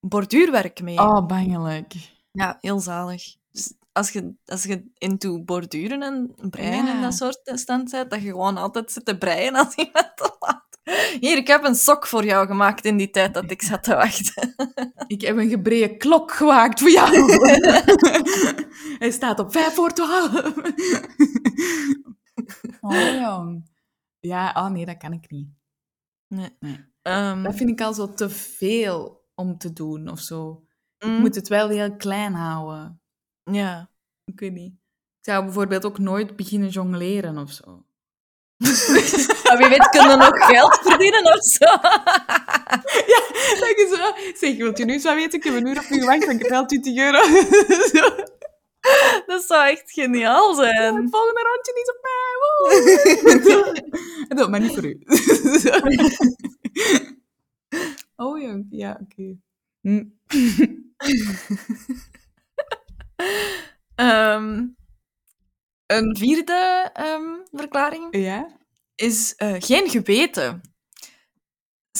borduurwerk mee.
oh, bangelijk.
Ja, heel zalig. Dus als je, als je into borduren en breien
Ja.
en dat soort stand bent, dat je gewoon altijd zit te breien als iemand te laat. Hier, ik heb een sok voor jou gemaakt in die tijd dat ik zat te wachten.
Ik heb een gebreien klok gemaakt voor jou. Hij staat op vijf voor twaalf. oh, jong. Ja, oh nee, dat kan ik niet.
Nee.
Nee.
Ehm,
Dat vind ik al zo te veel om te doen of zo.
mm,
Ik moet het wel heel klein houden.
Ja.
Ik weet niet. Ik zou bijvoorbeeld ook nooit beginnen jongleren of zo.
Maar wie weet kunnen we nog geld verdienen of zo.
ja, dat je zo... Zeg, wilt je nu zo weten? Ik heb een uur op u gewacht en ik betaal 20 euro. zo.
Dat zou echt geniaal zijn.
Het volgende rondje is op mij. Woe. Dat, maar niet voor u. Oh ja, ja oké. Hm.
Ehm, een vierde ehm, verklaring
Ja?
is eh, geen geweten.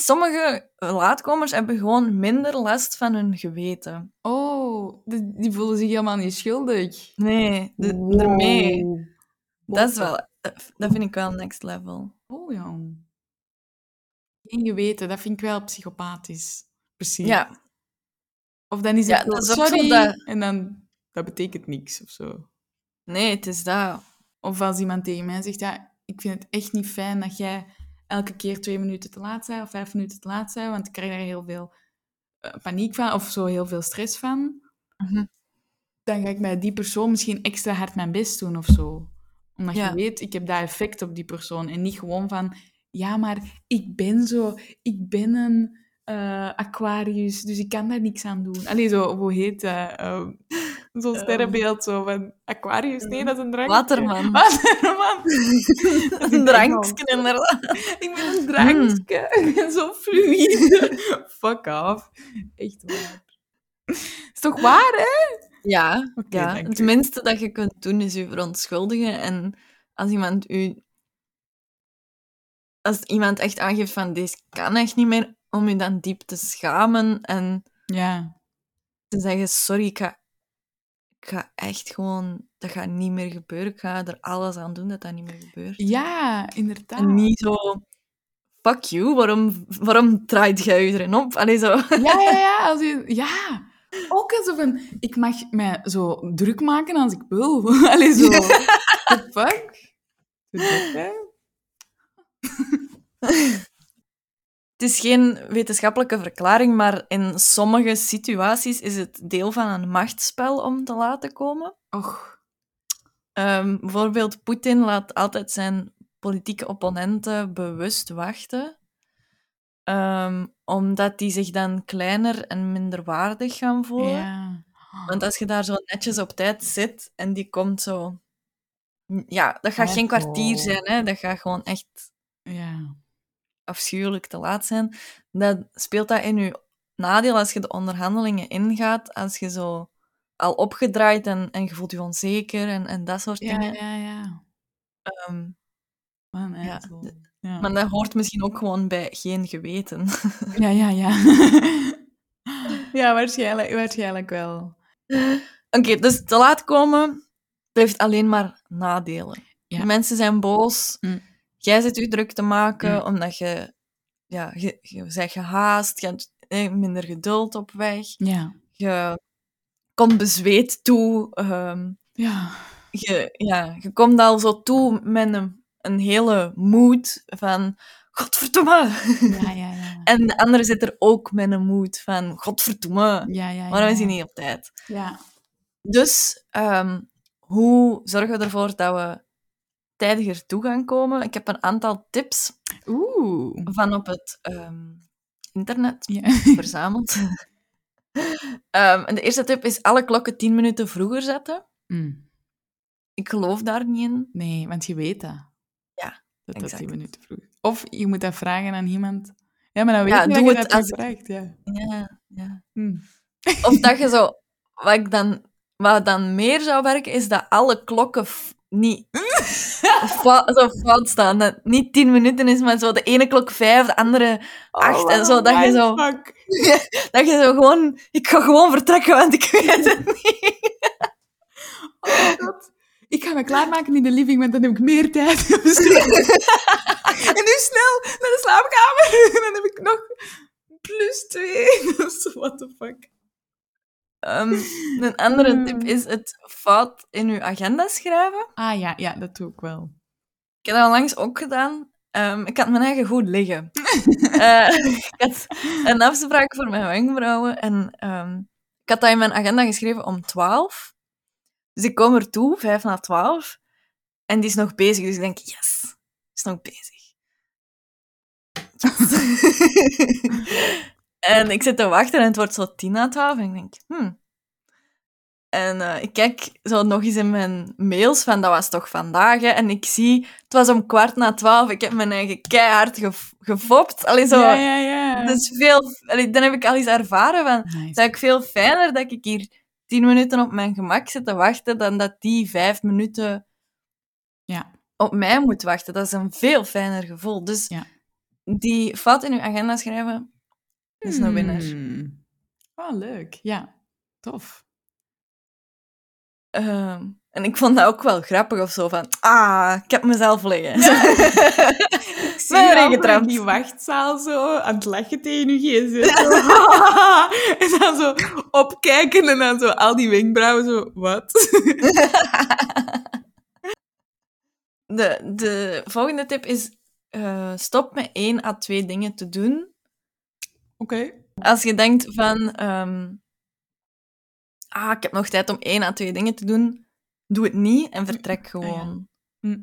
Sommige laatkomers hebben gewoon minder last van hun geweten.
Oh, die, die voelen zich helemaal niet schuldig.
Nee, de,
Wow.
ermee. Dat is wel... Dat dat vind ik wel next level.
Oh ja. Geen geweten, dat vind ik wel psychopathisch. Precies.
Ja,
Of dan is
Ja,
het zo,
dat is
sorry,
dat-
en dan, dat betekent niks of zo.
nee, het is dat.
Of als iemand tegen mij zegt, ja, ik vind het echt niet fijn dat jij elke keer twee minuten te laat bent of vijf minuten te laat bent, want ik krijg daar heel veel eh, paniek van of zo heel veel stress van.
Mhm.
Dan ga ik bij die persoon misschien extra hard mijn best doen of zo. Omdat
Ja.
je weet, ik heb dat effect op die persoon. En niet gewoon van, ja, maar ik ben zo, ik ben een eh, Aquarius, dus ik kan daar niks aan doen. Allee, zo, hoe heet dat? Ehm, Zo'n
Ehm.
sterrenbeeld zo van Aquarius. Nee, dat is een drankje.
Waterman.
Waterman.
Een drankje inderdaad.
Ik ben een drankje. Ik ben zo fluïde. Fuck off. Echt waar. Is toch waar, hè?
Ja,
Oké,
ja. het minste dat je kunt doen is je verontschuldigen. En als iemand u... Als iemand echt aangeeft van deze kan echt niet meer, om je dan diep te schamen en
Ja.
te zeggen sorry, ik ga, ik ga echt gewoon... Dat gaat niet meer gebeuren. Ik ga er alles aan doen dat dat niet meer gebeurt.
Ja, inderdaad.
En niet zo... Fuck you, waarom, waarom draait jij je erin op? Allee, zo...
Ja, ja, ja. Als je, ja. Ook zo van, ik mag mij zo druk maken als ik wil. Allee, zo. The fuck? Doe dat, hè?
Het is geen wetenschappelijke verklaring, maar in sommige situaties is het deel van een machtsspel om te laten komen.
Och.
Ehm, bijvoorbeeld, Poetin laat altijd zijn politieke opponenten bewust wachten, Ehm, omdat die zich dan kleiner en minder waardig gaan voelen.
Ja.
Want als je daar zo netjes op tijd zit en die komt zo... Ja, dat gaat geen kwartier zijn, hè. dat gaat gewoon echt
Ja.
Afschuwelijk te laat zijn, dan speelt dat in je nadeel als je de onderhandelingen ingaat, als je zo al opgedraaid en, en je voelt je onzeker en, en dat soort
Ja,
dingen.
ja, ja.
Ehm,
Man,
Ja,
Ja.
maar dat hoort misschien ook gewoon bij geen geweten.
Ja, ja, ja. ja, waarschijnlijk, waarschijnlijk wel.
Oké, dus te laat komen, dat heeft alleen maar nadelen.
Ja.
Mensen zijn boos,
Mm.
Jij zit je druk te maken
Mm.
omdat je, ja, je, je bent gehaast, je hebt eh, minder geduld op weg.
Ja.
je komt bezweet toe. ehm,
Ja.
je, ja, je komt al zo toe met een, een hele moed van... Godverdomme!
Ja, ja, ja.
En de andere zit er ook met een moed van... Godverdomme!
Ja, ja,
Waarom
ja.
is hij niet op tijd?
Ja.
Dus, ehm, hoe zorgen we ervoor dat we tijdiger toe gaan komen? Ik heb een aantal tips
Oeh.
van op het ehm, internet verzameld. Ehm, en de eerste tip is alle klokken 10 minuten vroeger zetten.
Mm.
Ik geloof daar niet in.
Nee, want je weet dat.
Ja,
Dat dat
exact.
tien minuten vroeg. Of je moet dat vragen aan iemand. Ja, maar dan weet
Ja,
je dat
doe
je
het
dat
als-
ja.
Ja, ja.
Hm.
Of dat je zo... Wat, ik dan, wat dan meer zou werken, is dat alle klokken niet zo fout staan. Dat niet tien minuten is, maar zo de ene klok vijf, de andere acht.
Oh,
en zo, dat je zo... Dat je zo gewoon... Ik ga gewoon vertrekken, want ik weet het niet.
Oh god. Ik ga me klaarmaken in de living, want dan heb ik meer tijd. en nu snel naar de slaapkamer. En dan heb ik nog plus twee. What the fuck.
Ehm, een andere
Hmm.
tip is het fout in je agenda schrijven.
Ah ja, ja, dat doe ik wel.
Ik heb dat onlangs ook gedaan. Ehm, ik had mijn eigen goed liggen. Eh, ik had een afspraak voor mijn wenkbrauwen en ehm, ik had dat in mijn agenda geschreven om 12. Dus ik kom er toe, vijf na 12, en die is nog bezig. Dus ik denk, yes, is nog bezig. en ik zit te wachten en het wordt zo tien na twaalf. En ik denk, hmm. En eh, ik kijk zo nog eens in mijn mails van, dat was toch vandaag, hè? En ik zie, het was om kwart na twaalf. Ik heb mijn eigen keihard gev gefopt. Allee, zo,
Ja, ja, ja.
Dus veel, allee, dan heb ik al eens ervaren van,
Nice.
is eigenlijk veel fijner dat ik hier tien minuten op mijn gemak zit te wachten, dan dat die vijf minuten
Ja.
op mij moet wachten. Dat is een veel fijner gevoel. Dus
Ja.
die fout in uw agenda schrijven is een winnaar.
Oh, leuk. Ja, tof.
Ehm, en ik vond dat ook wel grappig of zo, van, ah, ik heb mezelf liggen.
Ik zie je die wachtzaal zo aan het lachen tegen je gsm. En dan zo opkijken en dan zo al die wenkbrauwen zo, wat?
De, de volgende tip is, eh, stop met één à twee dingen te doen
Oké.
Als je denkt van... ehm, ah, ik heb nog tijd om één à twee dingen te doen. Doe het niet en vertrek gewoon.
Hm.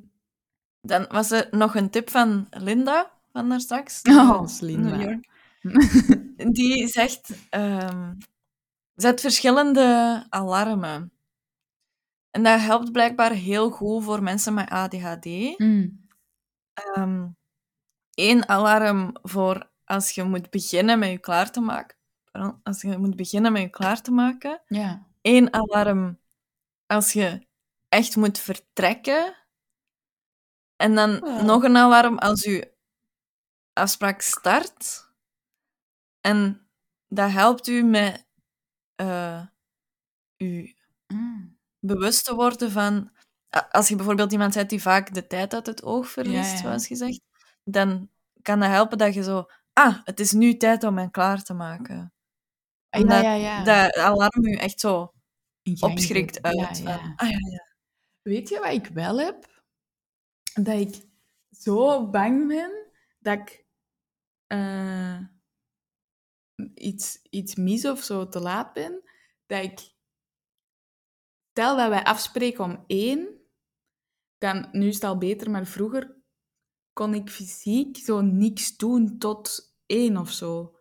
Dan was er nog een tip van Linda, van daar straks.
Oh, Linda.
New York. Die zegt... ehm, zet verschillende alarmen. En dat helpt blijkbaar heel goed voor mensen met ADHD.
Mm.
Ehm Eén alarm voor als je moet beginnen met je klaar te maken. Pardon, als je moet beginnen met je klaar te maken.
Ja.
Eén alarm als je echt moet vertrekken. En dan nog een alarm als je afspraak start. En dat helpt u met eh u
Mm.
bewust te worden van... Als je bijvoorbeeld iemand bent die vaak de tijd uit het oog verliest,
Ja, ja.
zoals gezegd, dan kan dat helpen dat je zo... Ah, het is nu tijd om mij klaar te maken.
Ja, ja.
Dat alarm je echt zo opschrikt uit. Ah ja, ja.
Weet je wat ik wel heb? Dat ik zo bang ben dat ik eh, iets, iets mis of zo te laat ben. Dat ik... Stel dat wij afspreken om één, dan... Nu is het al beter, maar vroeger kon ik fysiek zo niks doen tot één of zo.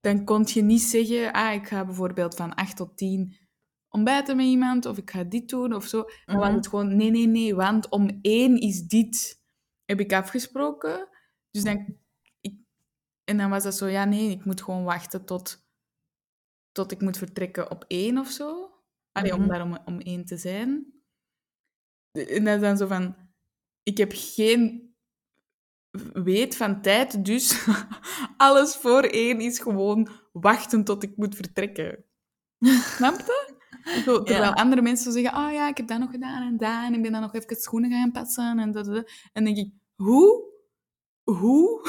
Dan kon je niet zeggen, ah, ik ga bijvoorbeeld van acht tot tien ontbijten met iemand, of ik ga dit doen, of zo. Dan was
Mhm.
het gewoon, nee, nee, nee, want om één is dit, heb ik afgesproken. Dus dan, ik, en dan was dat zo, ja, nee, ik moet gewoon wachten tot, tot ik moet vertrekken op één of zo. Allee, om
Mhm.
daar om, om één te zijn. En dat is dan zo van, ik heb geen weet van tijd, dus alles voor één is gewoon wachten tot ik moet vertrekken. Snap je? Zo, terwijl
Ja.
andere mensen zeggen, oh ja, ik heb dat nog gedaan en dat, en ik ben dan nog even schoenen gaan passen en dat, dat. En dan denk ik, hoe? Hoe?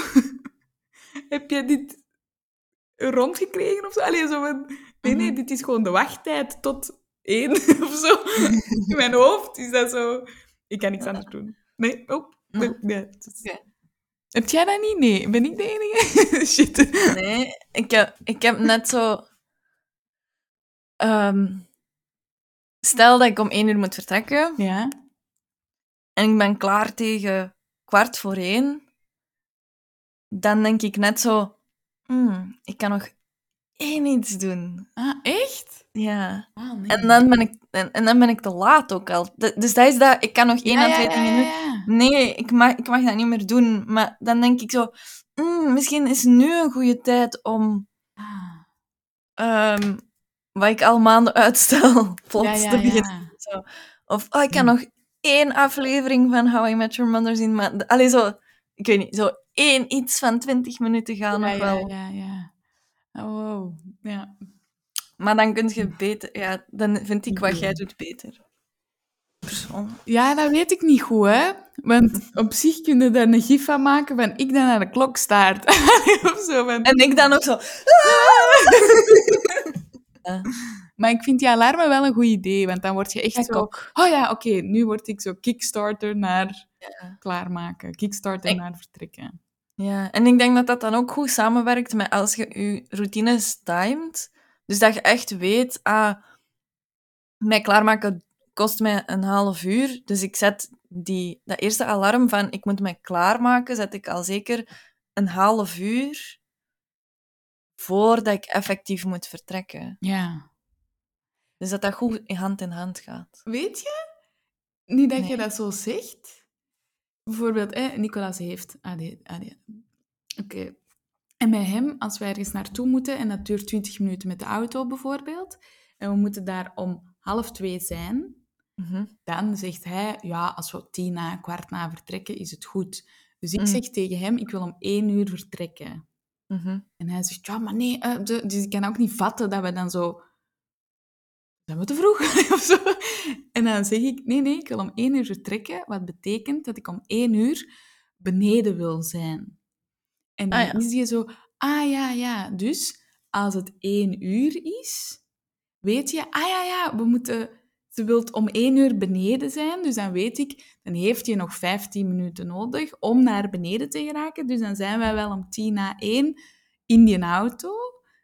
heb je dit rondgekregen of zo? Allee, zo van, nee, nee,
Mhm.
dit is gewoon de wachttijd tot één of zo. In mijn hoofd is dat zo, ik kan niks anders doen. Nee, oh, nee, nee. is-
Oké.
Heb jij dat niet? Nee, ben ik de enige? Shit.
Nee, ik heb, ik heb net zo... ehm, stel dat ik om één uur moet vertrekken
Ja?
en ik ben klaar tegen kwart voor één, dan denk ik net zo... "Hmm, ik kan nog één iets doen.
Ah, echt?
Ja.
Ah, nee.
En dan ben ik, en, en dan ben ik te laat ook al. Dus dat is dat, ik kan nog één
Ja, ja,
twee
ja,
dingen
ja,
doen.
ja.
Nee, ik mag, ik mag dat niet meer doen. Maar dan denk ik zo, "Hmm, misschien is nu een goede tijd om
Ah.
ehm, wat ik al maanden uitstel, plots
Ja, ja,
te beginnen.
ja.
Zo. Of, oh, ik kan
Hm.
nog één aflevering van How I Met Your Mother zien. Maar, allee, zo, ik weet niet, zo één iets van 20 minuten gaan
Ja,
nog
ja,
wel.
ja, ja. Oh, wow. Ja.
Maar dan kun je beter, ja, dan vind ik wat jij doet beter. Persoon.
ja, dat weet ik niet goed, hè. Want op zich kun je daar een gif van maken van ik dan naar de klok staart. of zo. Van...
En ik dan ook zo,
Maar ik vind die alarmen wel een goed idee, want dan word je echt
ik
zo...
ook.
Oh ja, oké, nu word ik zo kickstarter naar
Ja.
klaarmaken. Kickstarter
Ik-
naar vertrekken.
Ja, en ik denk dat dat dan ook goed samenwerkt met als je je routines timed. Dus dat je echt weet, ah, mij klaarmaken kost mij een half uur. Dus ik zet die, dat eerste alarm van ik moet mij klaarmaken, zet ik al zeker een half uur voordat ik effectief moet vertrekken.
Ja.
Dus dat dat goed in hand in hand gaat.
Weet je, niet dat je
Nee.
dat zo zegt. Bijvoorbeeld, hè, Nicolas heeft AD. AD. Oké. En bij hem, als wij ergens naartoe moeten, en dat duurt 20 minuten met de auto bijvoorbeeld, en we moeten daar om half twee zijn,
Mhm.
dan zegt hij, ja, als we tien na, kwart na vertrekken, is het goed. Dus ik
Mm.
zeg tegen hem, ik wil om één uur vertrekken.
Mhm.
En hij zegt, ja, maar nee, eh, de- dus ik kan ook niet vatten dat we dan zo... Zijn we te vroeg? of zo. En dan zeg ik, nee, nee, ik wil om één uur vertrekken, wat betekent dat ik om één uur beneden wil zijn. En dan
Ah, ja.
is die zo, ah ja, ja, dus als het één uur is, weet je, ah ja, ja, we moeten... Ze wilt om één uur beneden zijn, dus dan weet ik, dan heeft je nog 15 minuten nodig om naar beneden te geraken. Dus dan zijn wij wel om tien na één in die auto.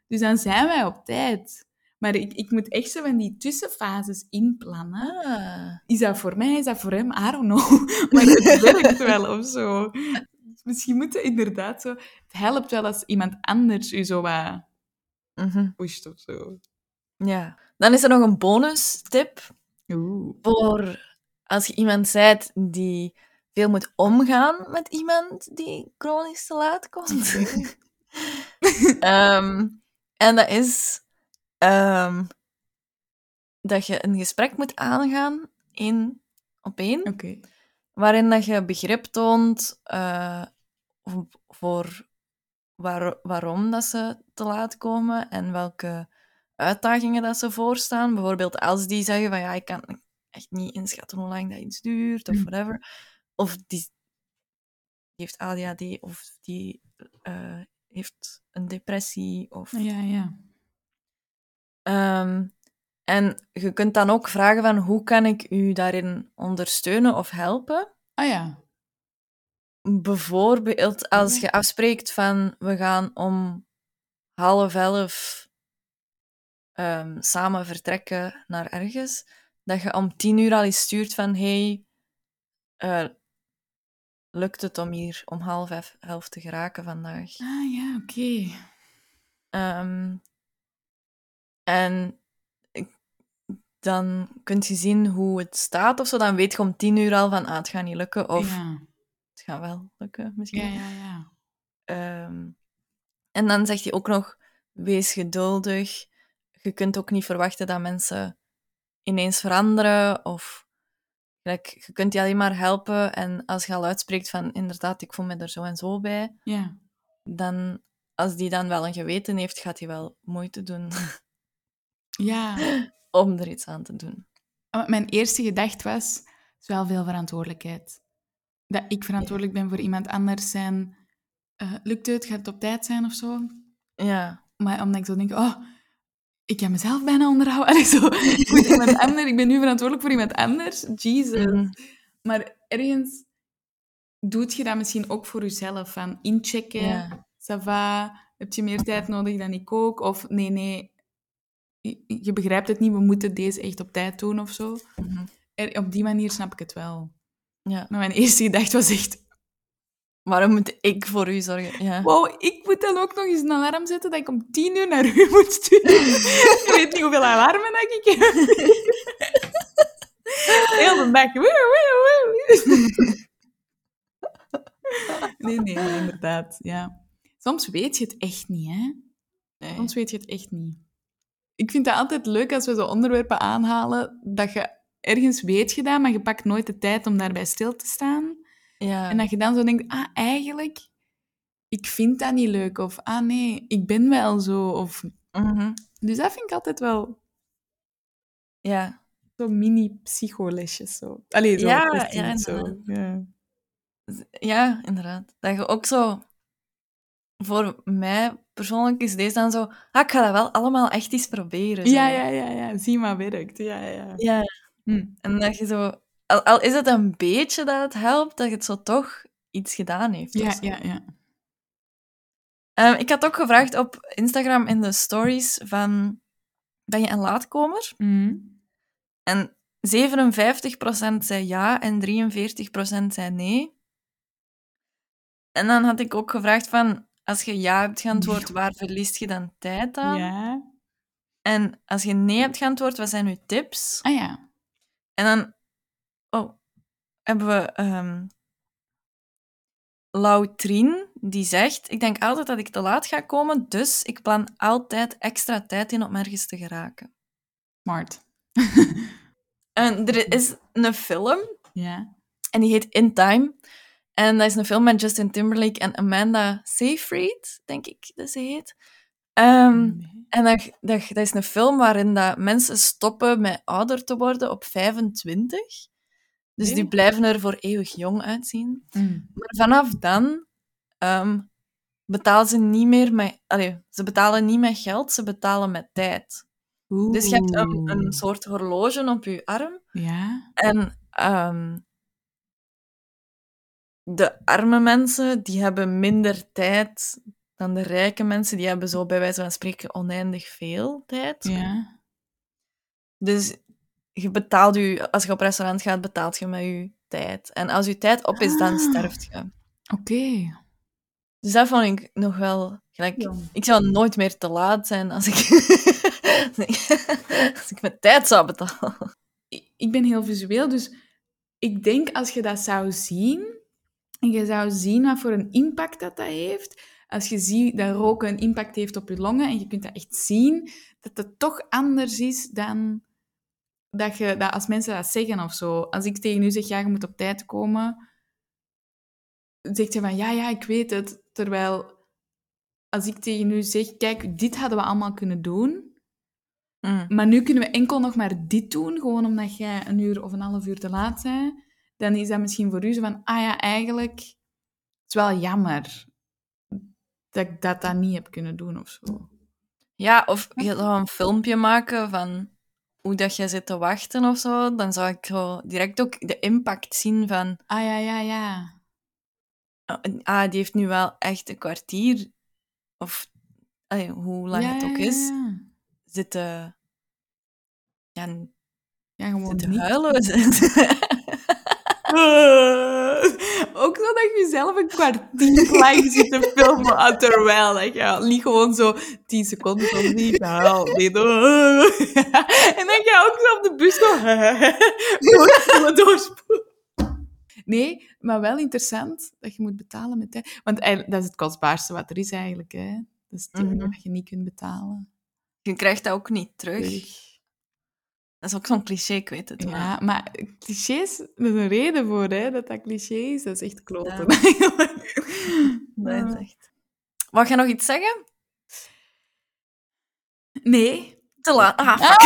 Dus dan zijn wij op tijd. Maar ik, ik moet echt zo van die tussenfases inplannen.
Ah.
Is dat voor mij, is dat voor hem? I don't know. Maar het werkt wel of zo. Misschien moeten inderdaad zo... Het helpt wel als iemand anders u zo wat
Mhm.
pusht of zo.
Ja. Dan is er nog een bonus tip
Oeh.
voor als je iemand zijt die veel moet omgaan met iemand die chronisch te laat komt. Ehm, en dat is ehm, dat je een gesprek moet aangaan in, op één, waarin dat je begrip toont eh, voor waar- waarom dat ze te laat komen en welke uitdagingen dat ze voorstaan. Bijvoorbeeld als die zeggen van ja, ik kan echt niet inschatten hoe lang dat iets duurt of
Mm.
whatever. Of die, die heeft ADHD of die eh, heeft een depressie. Of,
Ja, ja.
Ehm, en je kunt dan ook vragen van hoe kan ik u daarin ondersteunen of helpen?
Ah ja.
Bijvoorbeeld als je afspreekt van we gaan om half elf ehm, samen vertrekken naar ergens, dat je om tien uur al eens stuurt van hey, eh, lukt het om hier om half elf, elf te geraken vandaag?
Ah ja, oké.
Ehm, en dan kun je zien hoe het staat of zo. Dan weet je om tien uur al van ah, het gaat niet lukken of
Ja.
Gaat wel lukken misschien.
ja, ja, ja.
Ehm, en dan zegt hij ook nog: wees geduldig. Je kunt ook niet verwachten dat mensen ineens veranderen. Of je kunt die alleen maar helpen. En als je al uitspreekt van inderdaad, ik voel me er zo en zo bij,
Ja.
dan als die dan wel een geweten heeft, gaat hij wel moeite doen
Ja.
om er iets aan te doen.
Maar Mijn eerste gedachte was, het is wel veel verantwoordelijkheid. Dat ik verantwoordelijk ben voor iemand anders zijn. eh, lukt het? Gaat het op tijd zijn of zo?
Ja,
Maar omdat ik zo denk, oh, ik kan mezelf bijna onderhouden. Allee, zo, ik, moet iemand anders, ik ben nu verantwoordelijk voor iemand anders. Jesus.
Mhm.
Maar ergens doet je dat misschien ook voor jezelf. Van inchecken,
ja.
ça va, heb je meer tijd nodig dan ik ook? Of nee, nee, je, begrijpt het niet, we moeten deze echt op tijd doen of zo.
Mhm.
Er, op die manier snap ik het wel.
Ja.
Maar mijn eerste gedachte was echt...
Waarom moet ik voor u zorgen? Ja.
Wow, ik moet dan ook nog eens een alarm zetten dat ik om tien uur naar u moet sturen. je weet niet hoeveel alarmen dat ik heb. Heel de dag. Woe, woe, woe. nee, nee, nee, inderdaad. Ja. Soms weet je het echt niet, hè.
Nee.
Soms weet je het echt niet. Ik vind het altijd leuk als we zo onderwerpen aanhalen, dat je ergens weet je dat, maar je pakt nooit de tijd om daarbij stil te staan.
Ja.
En dat je dan zo denkt, ah, eigenlijk, ik vind dat niet leuk. Of, ah, nee, ik ben wel zo. Of,
Mhm.
dus dat vind ik altijd wel
ja.
zo mini-psycholesjes. Zo. Allee, zo.
Ja, ja,
zo.
inderdaad.
Ja.
Ja, inderdaad. Dat je ook zo... Voor mij persoonlijk is deze dan zo... Ah, ik ga dat wel allemaal echt eens proberen. Zo.
ja, ja, ja, ja. Zie maar werkt. Ja, ja.
Ja,
Hm.
en dat je zo... Al, al is het een beetje dat het helpt, dat het zo toch iets gedaan heeft.
Ja, ja, ja.
Ehm, ik had ook gevraagd op Instagram in de stories van... Ben je een laatkomer?
Hm.
En 57% zei ja en 43% zei nee. En dan had ik ook gevraagd van, als je ja hebt geantwoord, waar verliest je dan tijd aan?
Ja.
En als je nee hebt geantwoord, wat zijn je tips?
Ah ja.
En dan oh, hebben we ehm Lautrien, die zegt... Ik denk altijd dat ik te laat ga komen, dus ik plan altijd extra tijd in om ergens te geraken.
Smart.
En er is een film,
Ja.
en die heet In Time. En dat is een film met Justin Timberlake en Amanda Seyfried, denk ik dat ze heet. Ehm. En dat, dat, dat is een film waarin dat mensen stoppen met ouder te worden op 25. Dus die blijven er voor eeuwig jong uitzien.
Mm.
Maar vanaf dan ehm, betalen ze niet meer met... Allee, ze betalen niet met geld, ze betalen met tijd. Dus je hebt een, een soort horloge op je arm.
Ja.
En ehm, de arme mensen, die hebben minder tijd dan de rijke mensen. Die hebben zo bij wijze van spreken oneindig veel tijd.
Ja.
Dus je betaalt je, als je op restaurant gaat, betaalt je met je tijd. En als je tijd op is, dan
Ah.
sterft je.
Oké.
Dus dat vond ik nog wel gelijk.
Ja.
Ik zou nooit meer te laat zijn als ik, als ik mijn tijd zou betalen.
Ik- Ik ben heel visueel, dus ik denk als je dat zou zien, en je zou zien wat voor een impact dat dat heeft, als je ziet dat roken een impact heeft op je longen, en je kunt dat echt zien, dat het toch anders is dan dat, je, dat als mensen dat zeggen of zo. Als ik tegen u zeg, ja, je moet op tijd komen, zegt je van, ja, ja, ik weet het. Terwijl, als ik tegen u zeg, kijk, dit hadden we allemaal kunnen doen,
Mm.
maar nu kunnen we enkel nog maar dit doen, gewoon omdat jij een uur of een half uur te laat bent. Dan is dat misschien voor u zo van, ah ja, eigenlijk is het wel jammer dat ik dat dan niet heb kunnen doen of zo.
Ja, of je zou een filmpje maken van hoe dat jij zit te wachten of zo. Dan zou ik zo direct ook de impact zien van...
Ah ja, ja, ja.
Ah, die heeft nu wel echt een kwartier, of allee, hoe lang
ja,
het ook is,
Ja,
zitten... Ja,
ja gewoon niet.
huilen.
Ook zo dat je jezelf een kwartier lang zit te filmen, ah, terwijl dat je niet gewoon zo tien seconden van niet haal. En dan ga je ook zo op de bus doorspoelen, doorspoelen. Nee, maar wel interessant dat je moet betalen met tijd. Want dat is het kostbaarste wat er is eigenlijk. Hè? Dat is het dat je niet kunt betalen.
Je krijgt dat ook niet terug.
Terug.
Dat is ook zo'n cliché, ik weet het. maar-
Ja, maar clichés, er is een reden voor, hè, dat dat cliché is. Dat is echt kloten,
Ja. Dat is echt... Wou jij nog iets zeggen?
Nee.
Te laat. Ah, fuck.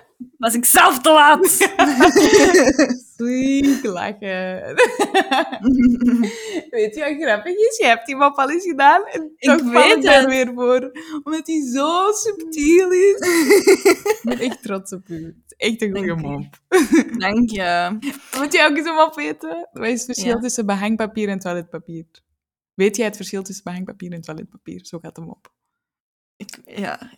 Was ik zelf te laat?
Sweet lachen. Weet je wat grappig is? Je hebt die mop al eens gedaan en
Ik
toch
weet
daar
het.
weer voor. Omdat die zo subtiel is. ik ben echt trots op u. Echt een goede mop.
Dank je.
Moet jij ook eens een mop weten? Wat is het verschil
Ja.
tussen behangpapier en toiletpapier? Weet jij het verschil tussen behangpapier en toiletpapier? Zo gaat de mop.
Ik, ja,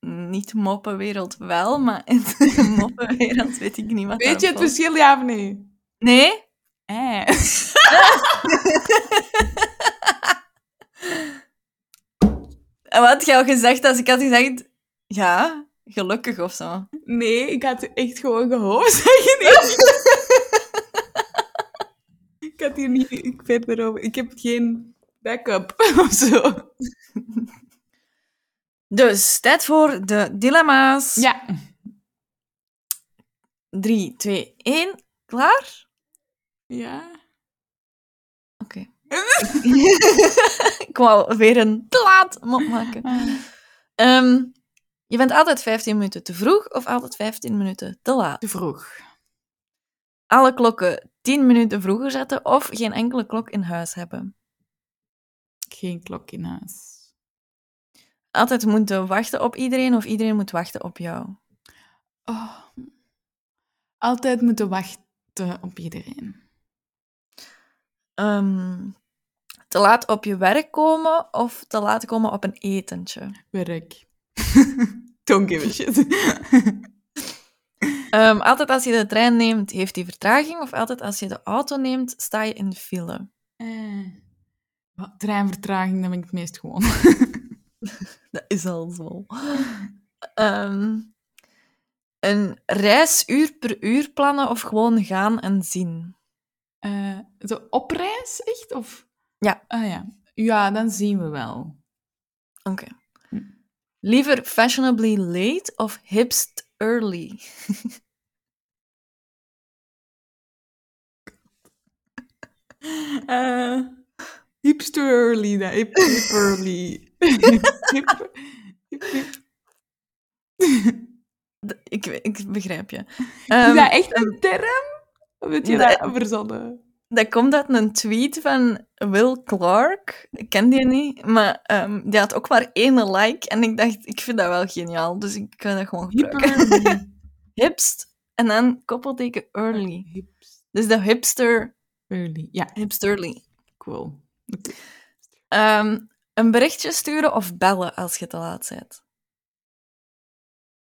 in niet-moppenwereld wel, maar in de moppenwereld weet ik niet wat
Weet je het verschil, ja of nee?
Nee?
Eh.
En wat had je al gezegd als ik had gezegd... Ja, gelukkig of zo.
Nee, ik had echt gewoon gehoopt zeggen. Nee. ik had hier niet ik verder over. Ik heb geen backup of zo.
Dus, tijd voor de dilemma's.
Ja.
3, 2, 1. Klaar?
Ja.
Oké. ik wou weer een te laat mop maken. Ehm, je bent altijd 15 minuten te vroeg of altijd 15 minuten te laat?
Te vroeg.
Alle klokken 10 minuten vroeger zetten of geen enkele klok in huis hebben?
Geen klok in huis.
Altijd moeten wachten op iedereen of iedereen moet wachten op jou?
Oh. Altijd moeten wachten op iedereen.
Ehm, te laat op je werk komen of te laat komen op een etentje?
Werk. Don't give a shit.
Ehm, altijd als je de trein neemt, heeft hij vertraging. Of altijd als je de auto neemt, sta je in de file.
Eh, wat, treinvertraging, dan ben ik het meest gewoon.
Dat is al zo. Ehm, een reis uur per uur plannen of gewoon gaan en zien?
Eh, zo op reis, echt? Of?
Ja.
Ah ja. Ja, dan zien we wel.
Oké.
Hm.
Liever fashionably late of hipst early?
Eh hipster early, dat. Hip, hip early.
Ik, ik begrijp je.
is
Ehm,
dat echt een term? Of heb je dat verzonnen?
Dat komt uit een tweet van Will Clark. Ik ken die niet, maar ehm, die had ook maar één like. En ik dacht, ik vind dat wel geniaal, dus ik ga dat gewoon gebruiken. Hipst en dan koppelteken early.
Hips
Dus de hipster,
early. Ja,
hipsterly.
cool.
Een berichtje sturen of bellen als je te laat bent.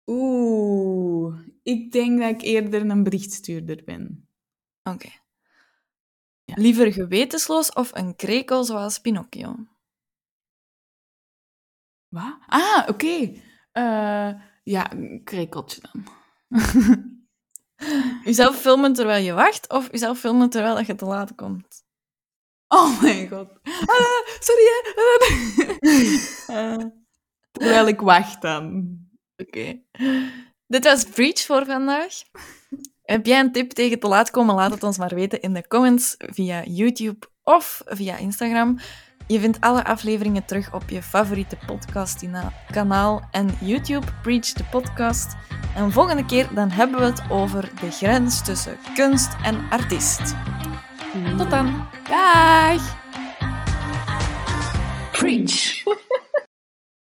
Oeh, ik denk dat ik eerder een berichtstuurder ben.
Oké.
Ja.
Liever gewetensloos of een krekel zoals Pinocchio?
Wat? Ah, oké. Eh, ja, een krekeltje dan.
Jezelf filmen terwijl je wacht of jezelf filmen terwijl dat je te laat komt?
Oh mijn god. Ah, sorry, hè. Eh, terwijl ik wacht dan.
Oké. Dit was Preach voor vandaag. Heb jij een tip tegen te laat komen? Laat het ons maar weten in de comments via YouTube of via Instagram. Je vindt alle afleveringen terug op je favoriete podcastkanaal en YouTube, Preach de podcast. En volgende keer dan hebben we het over de grens tussen kunst en artiest. Tot dan!
Dag!
Preach.